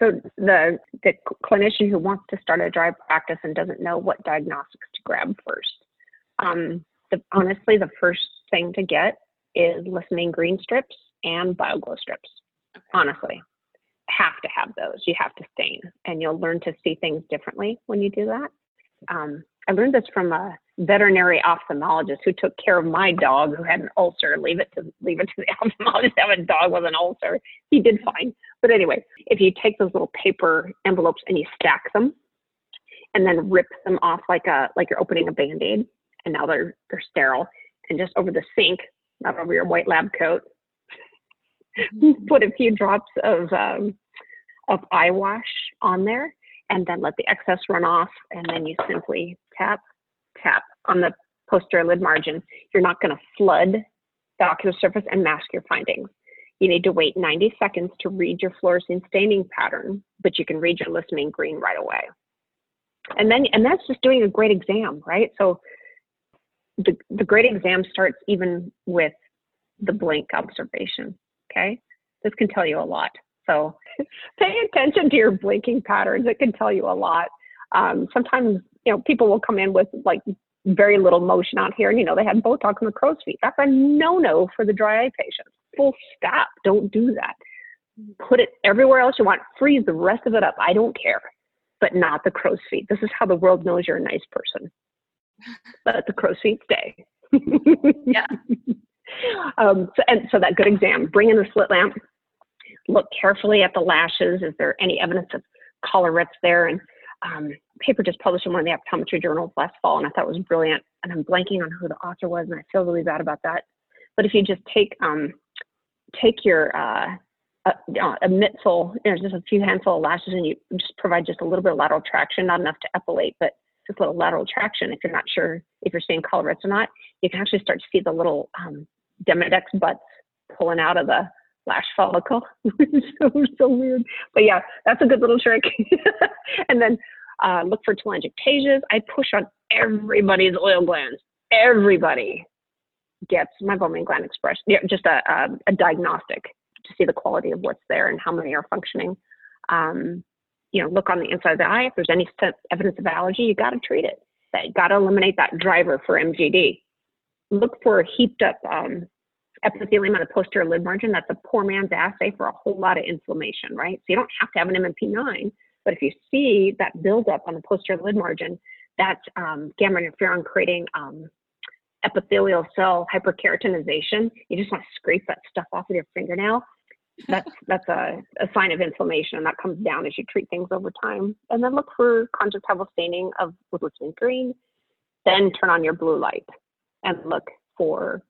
So the the clinician who wants to start a dry practice and doesn't know what diagnostics to grab first, um, the, honestly, the first thing to get is lissamine green strips and BioGlo strips. Honestly, have to have those. You have to stain, and you'll learn to see things differently when you do that. Um, I learned this from a veterinary ophthalmologist who took care of my dog who had an ulcer. Leave it to leave it to the ophthalmologist to have a dog with an ulcer. He did fine. But anyway, if you take those little paper envelopes and you stack them and then rip them off like a like you're opening a band-aid and now they're they're sterile and just over the sink not over your white lab coat. Put a few drops of um, of eye wash on there, and then let the excess run off, and then you simply tap tap on the posterior lid margin. You're not going to flood the ocular surface and mask your findings. You need to wait 90 seconds to read your fluorescein staining pattern, but you can read your lissamine green right away. And then, and that's just doing a great exam, right? So the, the great exam starts even with the blink observation, okay? This can tell you a lot. So pay attention to your blinking patterns. It can tell you a lot. Um, sometimes, you know, people will come in with like very little motion out here and, you know, they had Botox in the crow's feet. That's a no-no for the dry eye patients full stop. Don't do that. Put it everywhere else you want. Freeze the rest of it up. I don't care, but not the crow's feet. This is how the world knows you're a nice person. Let the crow's feet stay. yeah. Um, so, and so that good exam. Bring in the slit lamp. Look carefully at the lashes. Is there any evidence of collarettes there? And um, paper just published in one of the optometry journals last fall, and I thought it was brilliant. And I'm blanking on who the author was, and I feel really bad about that. But if you just take um, take your uh, a, a you know, just a few handful of lashes, and you just provide just a little bit of lateral traction, not enough to epilate, but just a little lateral traction. If you're not sure if you're seeing collarettes or not, you can actually start to see the little um, Demodex butts pulling out of the lash follicle. so so weird, but yeah, that's a good little trick. and then uh, look for telangiectasias. I push on everybody's oil glands. Everybody gets my meibomian gland expression, yeah, just a, a, a, diagnostic to see the quality of what's there and how many are functioning. Um, you know, look on the inside of the eye. If there's any evidence of allergy, you got to treat it. You got to eliminate that driver for MGD. Look for heaped up um, epithelium on the posterior lid margin. That's a poor man's assay for a whole lot of inflammation, right? So you don't have to have an MMP9, but if you see that buildup on the posterior lid margin, that's um, gamma interferon creating um, epithelial cell hyperkeratinization, you just want to scrape that stuff off with your fingernail. That's that's a, a sign of inflammation, and that comes down as you treat things over time. And then look for conjunctival staining of with lissamine green. Then turn on your blue light and look for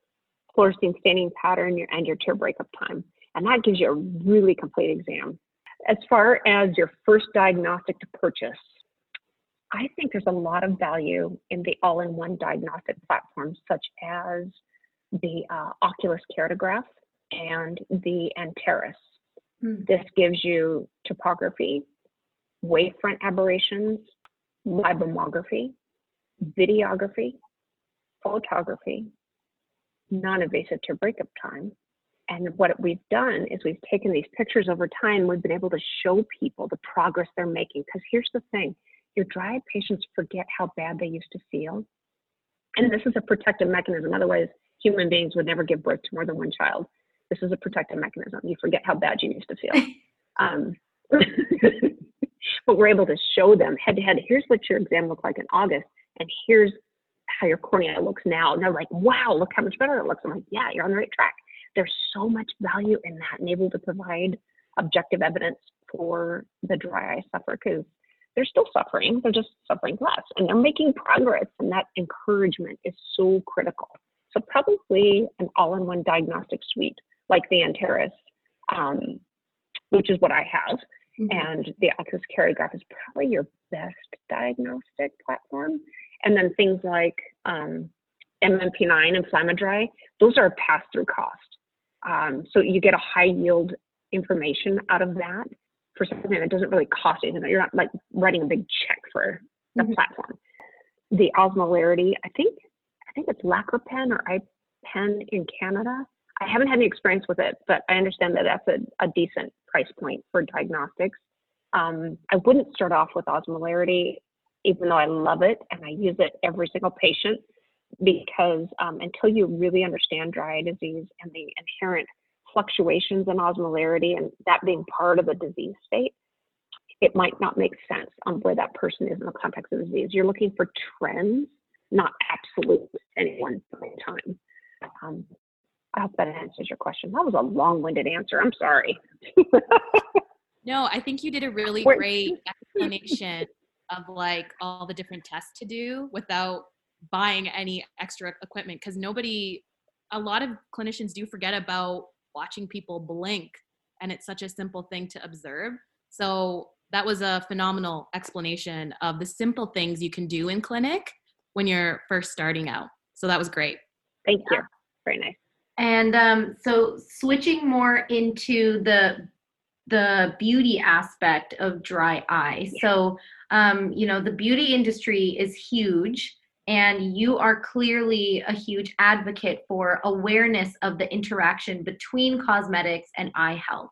fluorescein staining pattern and your tear breakup time. And that gives you a really complete exam. As far as your first diagnostic to purchase, I think there's a lot of value in the all-in-one diagnostic platforms such as the uh, Oculus Keratograph and the Antares. Mm. This gives you topography, wavefront aberrations, meibography, videography, photography, non-invasive tear breakup time. And what we've done is we've taken these pictures over time. We've been able to show people the progress they're making. Because here's the thing your dry eye patients forget how bad they used to feel. And this is a protective mechanism. Otherwise, human beings would never give birth to more than one child. This is a protective mechanism. You forget how bad you used to feel. Um, but we're able to show them head to head. Here's what your exam looked like in August, and here's how your cornea looks now. And they're like, wow, look how much better it looks. I'm like, yeah, you're on the right track. There's so much value in that and able to provide objective evidence for the dry eye sufferer because they're still suffering, they're just suffering less, and they're making progress. And that encouragement is so critical. So, probably an all in one diagnostic suite like the Antares, um, which is what I have. Mm-hmm. And the Oculus Keratograph is probably your best diagnostic platform. And then things like um, MMP9 and InflammaDry, those are a pass through cost. Um, so you get a high yield information out of that for something that doesn't really cost anything. You're not like writing a big check for the mm-hmm. platform. The osmolarity, I think, I think it's Lacropen or iPen in Canada. I haven't had any experience with it, but I understand that that's a, a decent price point for diagnostics. Um, I wouldn't start off with osmolarity, even though I love it and I use it every single patient, because um, until you really understand dry eye disease and the inherent fluctuations in osmolarity and that being part of a disease state, it might not make sense on where that person is in the context of the disease. You're looking for trends, not absolute any one time. Um, I hope that answers your question. That was a long-winded answer. I'm sorry. no, I think you did a really great explanation of like all the different tests to do without buying any extra equipment because nobody a lot of clinicians do forget about watching people blink and it's such a simple thing to observe so that was a phenomenal explanation of the simple things you can do in clinic when you're first starting out so that was great Thank you. Very nice. And um, so switching more into the the beauty aspect of dry eye. So um, you know the beauty industry is huge, and you are clearly a huge advocate for awareness of the interaction between cosmetics and eye health.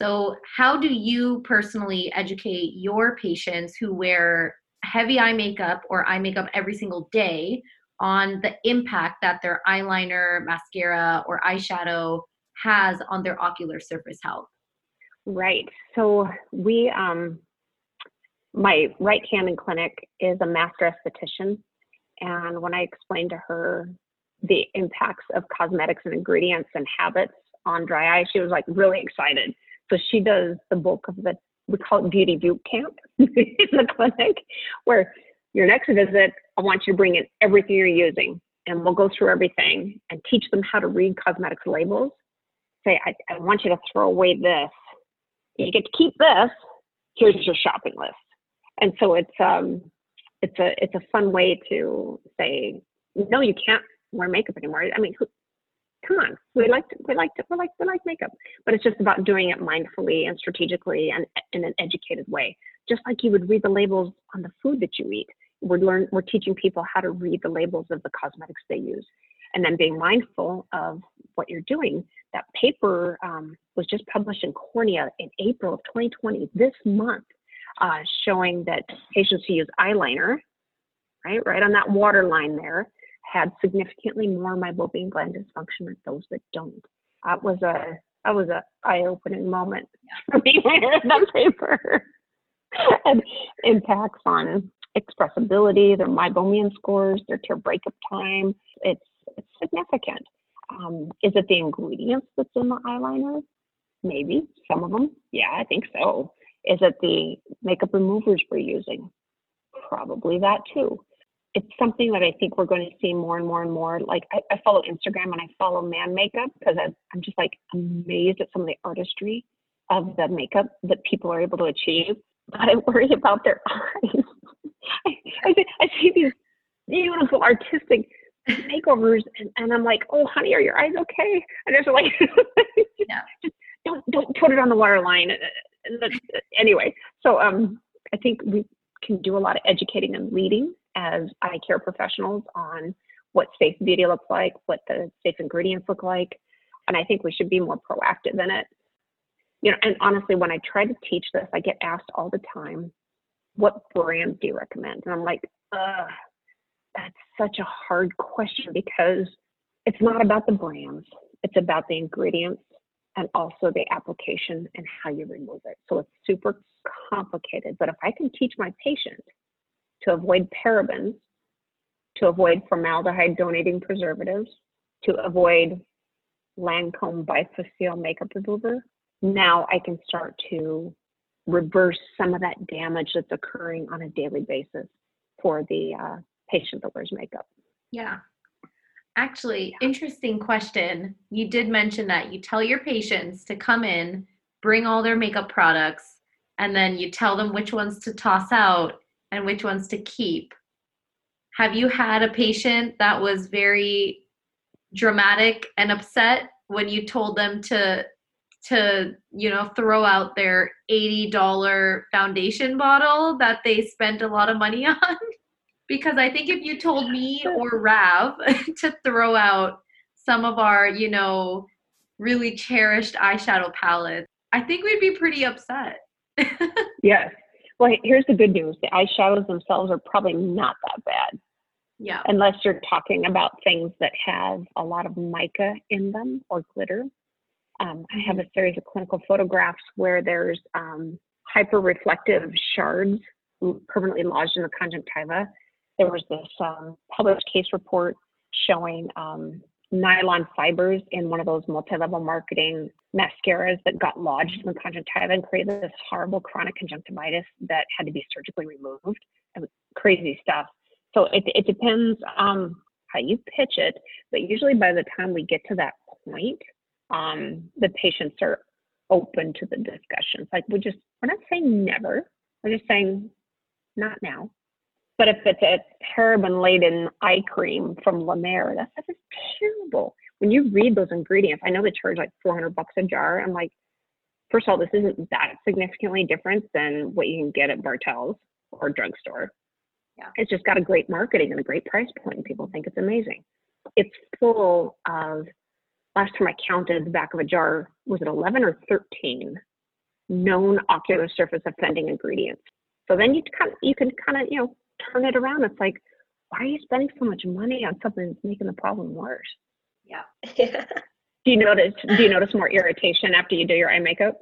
So how do you personally educate your patients who wear heavy eye makeup or eye makeup every single day on the impact that their eyeliner, mascara, or eyeshadow has on their ocular surface health. Right. So we, um, my right hand in clinic is a master esthetician, and when I explained to her the impacts of cosmetics and ingredients and habits on dry eye, she was like really excited. So she does the bulk of the we call it beauty boot camp in the clinic, where your next visit, I want you to bring in everything you're using and we'll go through everything and teach them how to read cosmetics labels. Say, I, I want you to throw away this. You get to keep this. Here's your shopping list. And so it's um it's a it's a fun way to say, no, you can't wear makeup anymore. I mean, who, come on, we like to, we like to, we like we like makeup, but it's just about doing it mindfully and strategically and in an educated way, just like you would read the labels on the food that you eat. We're learn we're teaching people how to read the labels of the cosmetics they use. And then being mindful of what you're doing. That paper um, was just published in cornea in april of 2020 this month uh, showing that patients who use eyeliner right right on that water line there had significantly more meibomian gland dysfunction than those that don't that was a that was a eye-opening moment for me when I read that paper and impacts on expressibility, their meibomian scores, their tear breakup time. It's, it's significant. Um, is it the ingredients that's in the eyeliner? Maybe some of them. Yeah, I think so. Is it the makeup removers we're using? Probably that too. It's something that I think we're going to see more and more and more. Like I, I follow Instagram and I follow man makeup because I'm just like amazed at some of the artistry of the makeup that people are able to achieve. But I worry about their eyes I, I, see, I see these beautiful artistic makeovers, and, and I'm like, oh, honey, are your eyes okay? And they're like, yeah. just don't don't put it on the water line. Anyway, so um, I think we can do a lot of educating and leading as eye care professionals on what safe beauty looks like, what the safe ingredients look like, and I think we should be more proactive in it. You know, and honestly, when I try to teach this, I get asked all the time, what brands do you recommend? And I'm like, uh, that's such a hard question because it's not about the brands. It's about the ingredients and also the application and how you remove it. So it's super complicated. But if I can teach my patient to avoid parabens, to avoid formaldehyde donating preservatives, to avoid Lancome bifacil makeup remover, now I can start to reverse some of that damage that's occurring on a daily basis for the uh, patient that wears makeup. Yeah. Actually, interesting question. You did mention that you tell your patients to come in, bring all their makeup products, and then you tell them which ones to toss out and which ones to keep. Have you had a patient that was very dramatic and upset when you told them to to you know throw out their $80 foundation bottle that they spent a lot of money on because i think if you told me or rav to throw out some of our you know really cherished eyeshadow palettes i think we'd be pretty upset. Yes. Well here's the good news. The eyeshadows themselves are probably not that bad. Yeah. Unless you're talking about things that have a lot of mica in them or glitter. Um, I have a series of clinical photographs where there's um, hyperreflective shards permanently lodged in the conjunctiva. There was this um, published case report showing um, nylon fibers in one of those multi-level marketing mascaras that got lodged in the conjunctiva and created this horrible chronic conjunctivitis that had to be surgically removed. It was crazy stuff. So it, it depends um, how you pitch it. But usually by the time we get to that point, um, the patients are open to the discussions. Like we just, we're not saying never. We're just saying not now. But if it's a paraben laden eye cream from La Mer, that stuff is terrible. When you read those ingredients, I know they charge like 400 bucks a jar. I'm like, first of all, this isn't that significantly different than what you can get at Bartell's or drugstore. Yeah. It's just got a great marketing and a great price point. and People think it's amazing. It's full of, last time I counted the back of a jar, was it 11 or 13 known ocular surface offending ingredients? So then you kind of, you can kind of, you know, turn it around. It's like, why are you spending so much money on something that's making the problem worse? Yeah. Do you notice, do you notice more irritation after you do your eye makeup?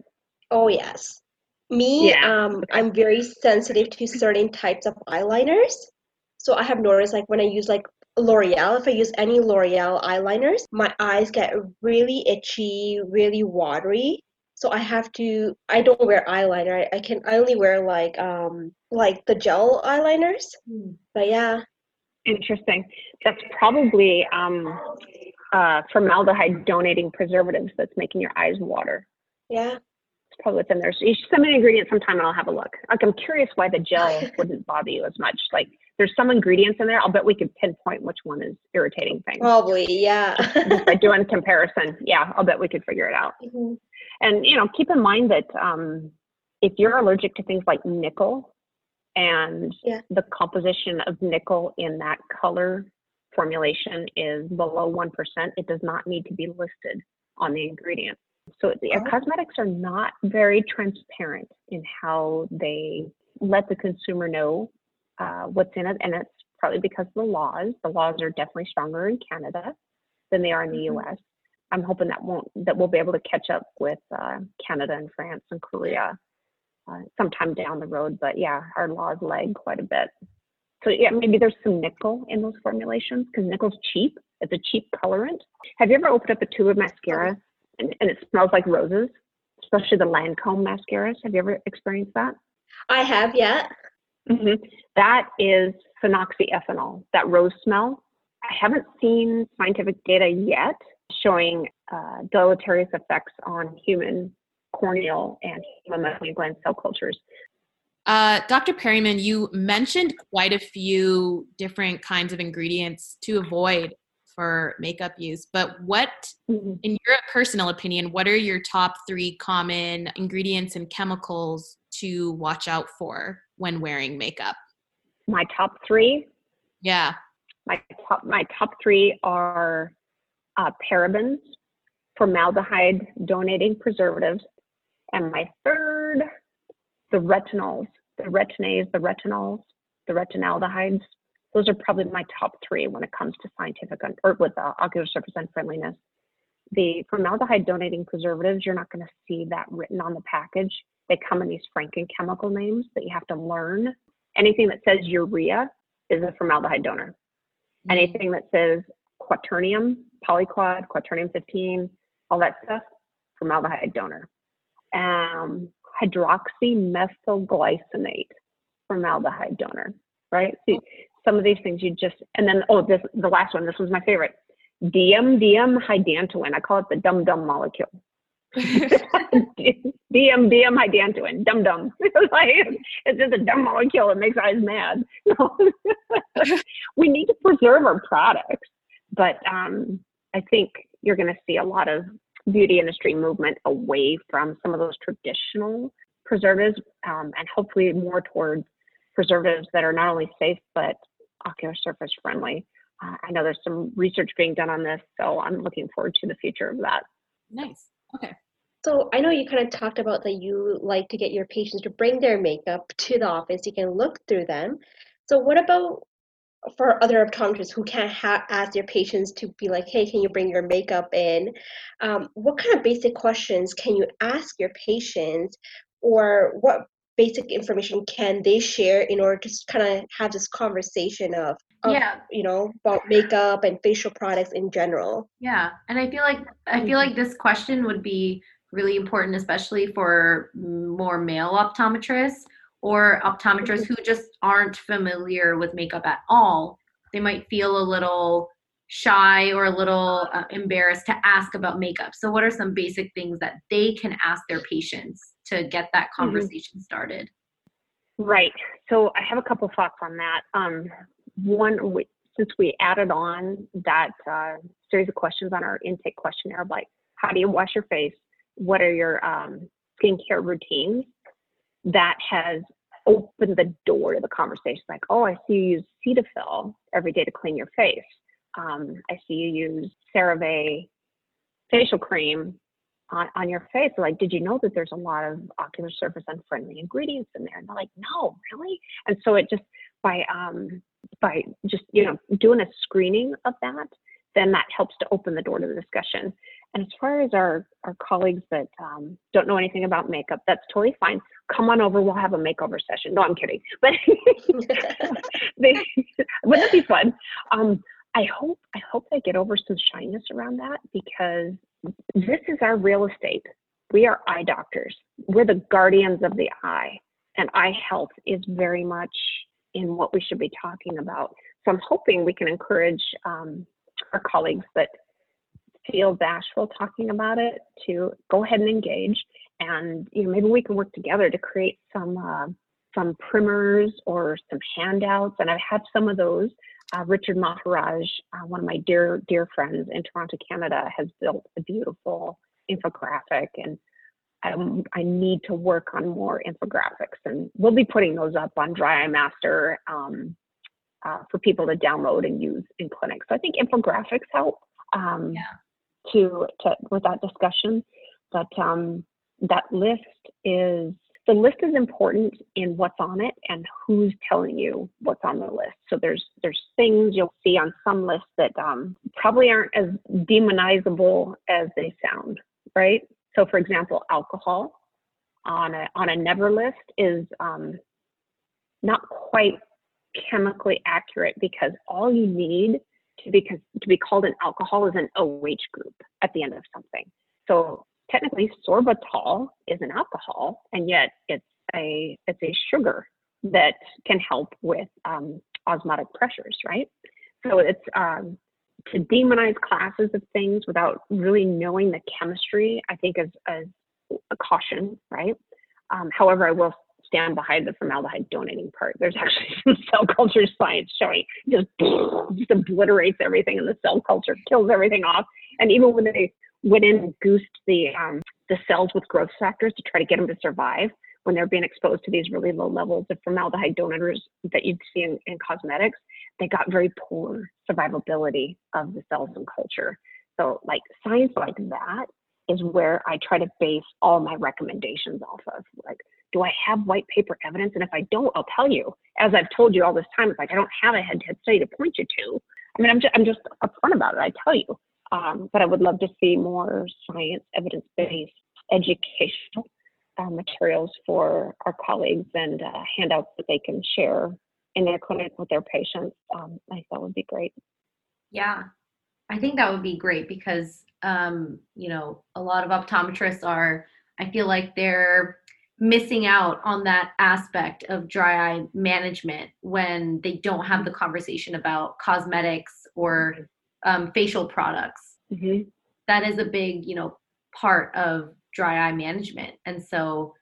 Oh yes. Me, Yeah, um, I'm very sensitive to certain types of eyeliners. So I have noticed like when I use like L'Oreal, if I use any L'Oreal eyeliners, my eyes get really itchy, really watery. So I have to I don't wear eyeliner. I, I can I only wear like um like the gel eyeliners. But yeah. Interesting. That's probably um, uh, formaldehyde donating preservatives that's making your eyes water. Yeah. It's probably what's in there. So you should send me an ingredient sometime and I'll have a look. Like I'm curious why the gel wouldn't bother you as much. Like there's some ingredients in there. I'll bet we could pinpoint which one is irritating things. Probably, yeah. Just by doing comparison. Yeah, I'll bet we could figure it out. Mhm. And you know, keep in mind that um, if you're allergic to things like nickel and Yeah. the composition of nickel in that color formulation is below 1%, it does not need to be listed on the ingredient. So the Oh. cosmetics are not very transparent in how they let the consumer know uh, what's in it, and it's probably because of the laws. The laws are definitely stronger in Canada than they are in the Mhm. U.S. I'm hoping that won't that we'll be able to catch up with uh, Canada and France and Korea uh, sometime down the road. But yeah, our laws lag quite a bit. So yeah, maybe there's some nickel in those formulations because nickel's cheap. It's a cheap colorant. Have you ever opened up a tube of mascara and, and it smells like roses, especially the Lancome mascaras? Have you ever experienced that? I have, yeah. hmm That is phenoxyethanol, that rose smell. I haven't seen scientific data yet showing uh, deleterious effects on human corneal and human meibomian gland cell cultures. Uh, Dr. Periman, you mentioned quite a few different kinds of ingredients to avoid for makeup use, but what, in your personal opinion, what are your top three common ingredients and chemicals to watch out for when wearing makeup? My top three, Yeah. my top, my top three are uh, parabens, formaldehyde donating preservatives, and my third, the retinols, the retinase, the retinols, the retinaldehydes. Those are probably my top three when it comes to scientific or with uh, ocular surface unfriendliness. The formaldehyde donating preservatives, you're not going to see that written on the package. They come in these Franken-chemical names that you have to learn. Anything that says urea is a formaldehyde donor. Anything that says quaternium, polyquat, quaternium 15, all that stuff, formaldehyde donor. Um, hydroxymethylglycinate, formaldehyde donor, right? See, some of these things you just, and then, oh, this, the last one, this was my favorite. DM, DM hydantoin. I call it the dum dum molecule. DM, DM hydantoin, dum dum. like, it's just a dumb molecule. It makes eyes mad. we need to preserve our products, but um, I think you're going to see a lot of beauty industry movement away from some of those traditional preservatives um, and hopefully more towards preservatives that are not only safe but ocular surface friendly. Uh, I know there's some research being done on this, so I'm looking forward to the future of that. Nice. Okay. So I know you kind of talked about that you like to get your patients to bring their makeup to the office. You can look through them. So what about for other optometrists who can't ha- ask their patients to be like, hey, can you bring your makeup in? Um, what kind of basic questions can you ask your patients, or what basic information can they share in order to kind of have this conversation of, of Yeah. you know, about makeup and facial products in general? Yeah, and I feel like I feel like this question would be really important, especially for more male optometrists or optometrists who just aren't familiar with makeup at all. They might feel a little shy or a little uh, embarrassed to ask about makeup. So, what are some basic things that they can ask their patients to get that Mm-hmm. conversation started? Right. So I have a couple thoughts on that. Um, one, since we added on that uh, series of questions on our intake questionnaire, like how do you wash your face? What are your um, skincare routines? That has opened the door to the conversation. Like, oh, I see you use Cetaphil every day to clean your face. Um, I see you use CeraVe facial cream on, on your face. Like, did you know that there's a lot of ocular surface unfriendly ingredients in there? And they're like, no, really? And so it just by um by just you know doing a screening of that, then that helps to open the door to the discussion. And as far as our our colleagues that um, don't know anything about makeup, that's totally fine. Come on over, we'll have a makeover session. No, I'm kidding. But they, wouldn't that be fun? Um, I hope I hope they get over some shyness around that because this is our real estate. We are eye doctors. We're the guardians of the eye, and eye health is very much in what we should be talking about. So I'm hoping we can encourage um, our colleagues that feel bashful talking about it to go ahead and engage, and you know maybe we can work together to create some uh, some primers or some handouts. And I have some of those. Uh, Richard Maharaj, uh, one of my dear dear friends in Toronto, Canada, has built a beautiful infographic, and I need to work on more infographics, and we'll be putting those up on Dry Eye Master um, uh, for people to download and use in clinics. So I think infographics help um, Yeah. To to with that discussion, but um, that list is the list is important in what's on it and who's telling you what's on the list. So there's there's things you'll see on some lists that um, probably aren't as demonizable as they sound, right? So for example, alcohol on a on a never list is um, not quite chemically accurate because all you need to be to be called an alcohol is an OH group at the end of something. So technically sorbitol is an alcohol and yet it's a it's a sugar that can help with um, osmotic pressures right so it's um, to demonize classes of things without really knowing the chemistry i think is, is a caution right um, however i will stand behind the formaldehyde donating part there's actually some cell culture science showing just, just obliterates everything in the cell culture kills everything off and even when they went in and goosed the um, the cells with growth factors to try to get them to survive when they're being exposed to these really low levels of formaldehyde donors that you'd see in, in cosmetics. They got very poor survivability of the cells in culture. So, like science like that is where I try to base all my recommendations off of. Like, do I have white paper evidence? And if I don't, I'll tell you. As I've told you all this time, it's like I don't have a head-to-head study to point you to. I mean, I'm just I'm just upfront about it. I tell you. Um, but I would love to see more science, evidence based educational uh, materials for our colleagues and uh, handouts that they can share in their clinic with their patients. Um, I think that would be great. Yeah, I think that would be great because, um, you know, a lot of optometrists are, I feel like they're missing out on that aspect of dry eye management when they don't have the conversation about cosmetics or um, facial products. Mm-hmm. That is a big, you know, part of dry eye management. And so,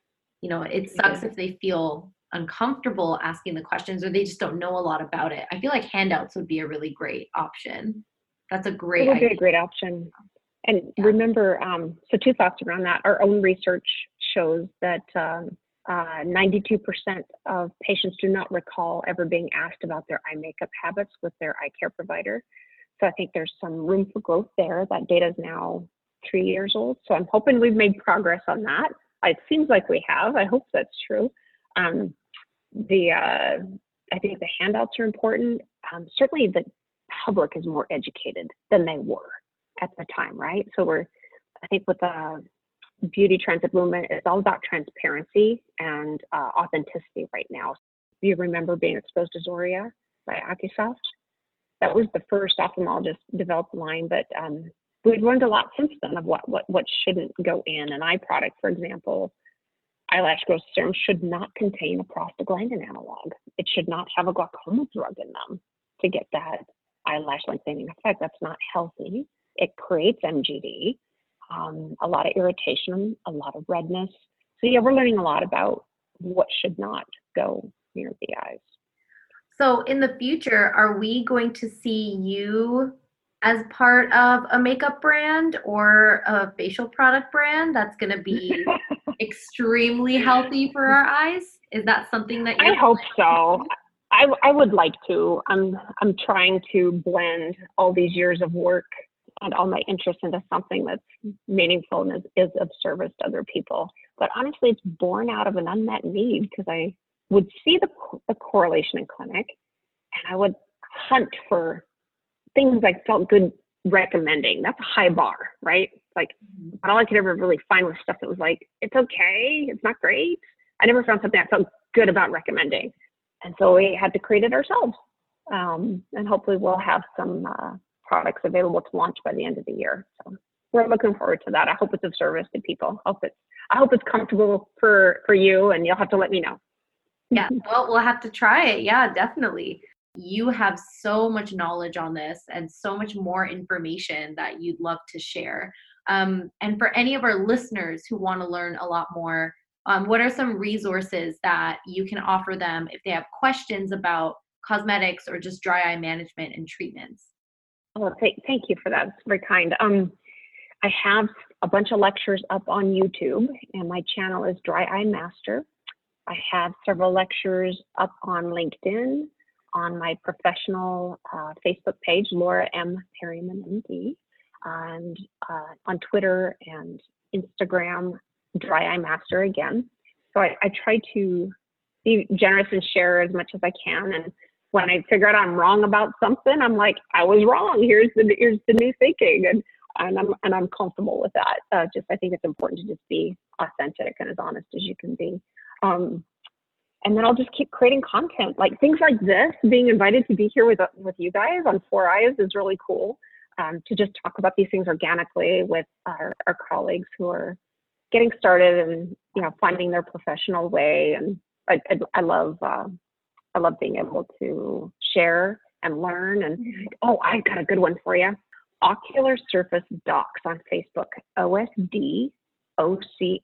you know, it sucks if they feel uncomfortable asking the questions or they just don't know a lot about it. I feel like handouts would be a really great option. That's a great It would be a great option. And Yeah. remember, um, so two thoughts around that. Our own research shows that um, uh, 92% of patients do not recall ever being asked about their eye makeup habits with their eye care provider. So I think there's some room for growth there. That data is now three years old. So I'm hoping we've made progress on that. It seems like we have. I hope that's true. Um, the uh, I think the handouts are important. Um, certainly, the public is more educated than they were at the time, right? So we're, I think, with the beauty trends at movement, it's all about transparency and uh, authenticity right now. You remember being exposed to Zoria by Akisoft? That was the first ophthalmologist developed line, but um, we've learned a lot since then of what, what, what shouldn't go in. An eye product, for example, eyelash growth serum should not contain a prostaglandin analog. It should not have a glaucoma drug in them to get that eyelash lengthening effect. That's not healthy. It creates MGD, um, a lot of irritation, a lot of redness. So yeah, we're learning a lot about what should not go near the eyes. So in the future, are we going to see you as part of a makeup brand or a facial product brand that's going to be extremely healthy for our eyes? Is that something that you I hope so. I, I would like to. I'm I'm trying to blend all these years of work and all my interest into something that's meaningful and is, is of service to other people. But honestly, it's born out of an unmet need because I would see the, the correlation in clinic and I would hunt for things I felt good recommending. That's a high bar, right? Like, all I could ever really find was stuff that was like, it's okay, it's not great. I never found something I felt good about recommending. And so we had to create it ourselves. Um, and hopefully we'll have some uh, products available to launch by the end of the year. So we're looking forward to that. I hope it's of service to people. I hope it's, I hope it's comfortable for, for you and you'll have to let me know. Yeah, well, we'll have to try it. Yeah, definitely. You have so much knowledge on this and so much more information that you'd love to share. Um, and for any of our listeners who want to learn a lot more, um, what are some resources that you can offer them if they have questions about cosmetics or just dry eye management and treatments? Oh, th- thank you for that. It's very kind. Um, I have a bunch of lectures up on YouTube, and my channel is Dry Eye Master. I have several lectures up on LinkedIn, on my professional uh, Facebook page, Laura M. Periman, MD, and uh, on Twitter and Instagram, Dry Eye Master again. So I, I try to be generous and share as much as I can. And when I figure out I'm wrong about something, I'm like, I was wrong. Here's the here's the new thinking, and and I'm and I'm comfortable with that. Uh, just I think it's important to just be authentic and as honest as you can be. Um, and then I'll just keep creating content like things like this. Being invited to be here with with you guys on Four Eyes is really cool. Um, to just talk about these things organically with our, our colleagues who are getting started and you know finding their professional way and I, I, I love uh, I love being able to share and learn and mm-hmm. oh I've got a good one for you Ocular Surface Docs on Facebook OSD OCS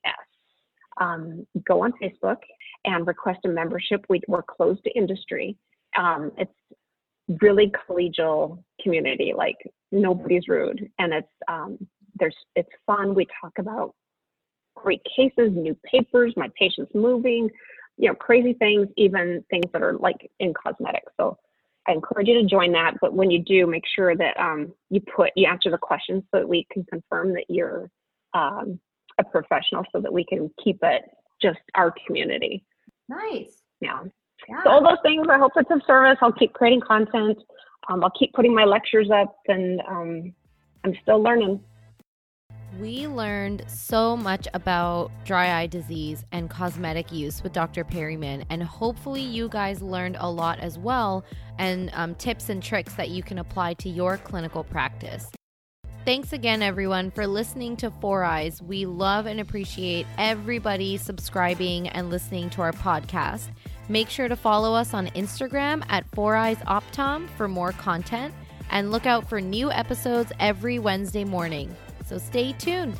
um, go on Facebook and request a membership. We, we're closed to industry. Um, it's really collegial community like nobody's rude. And it's um, there's it's fun. We talk about great cases, new papers, my patients moving, you know, crazy things, even things that are like in cosmetics. So I encourage you to join that. But when you do, make sure that um, you put you answer the questions so that we can confirm that you're um, a professional, so that we can keep it just our community. Nice. Yeah. yeah. So all those things. I hope it's of service. I'll keep creating content. Um, I'll keep putting my lectures up, and um, I'm still learning. We learned so much about dry eye disease and cosmetic use with Dr. Periman, and hopefully, you guys learned a lot as well and um, tips and tricks that you can apply to your clinical practice. Thanks again, everyone, for listening to Four Eyes. We love and appreciate everybody subscribing and listening to our podcast. Make sure to follow us on Instagram at Four Eyes Optom for more content and look out for new episodes every Wednesday morning so stay tuned.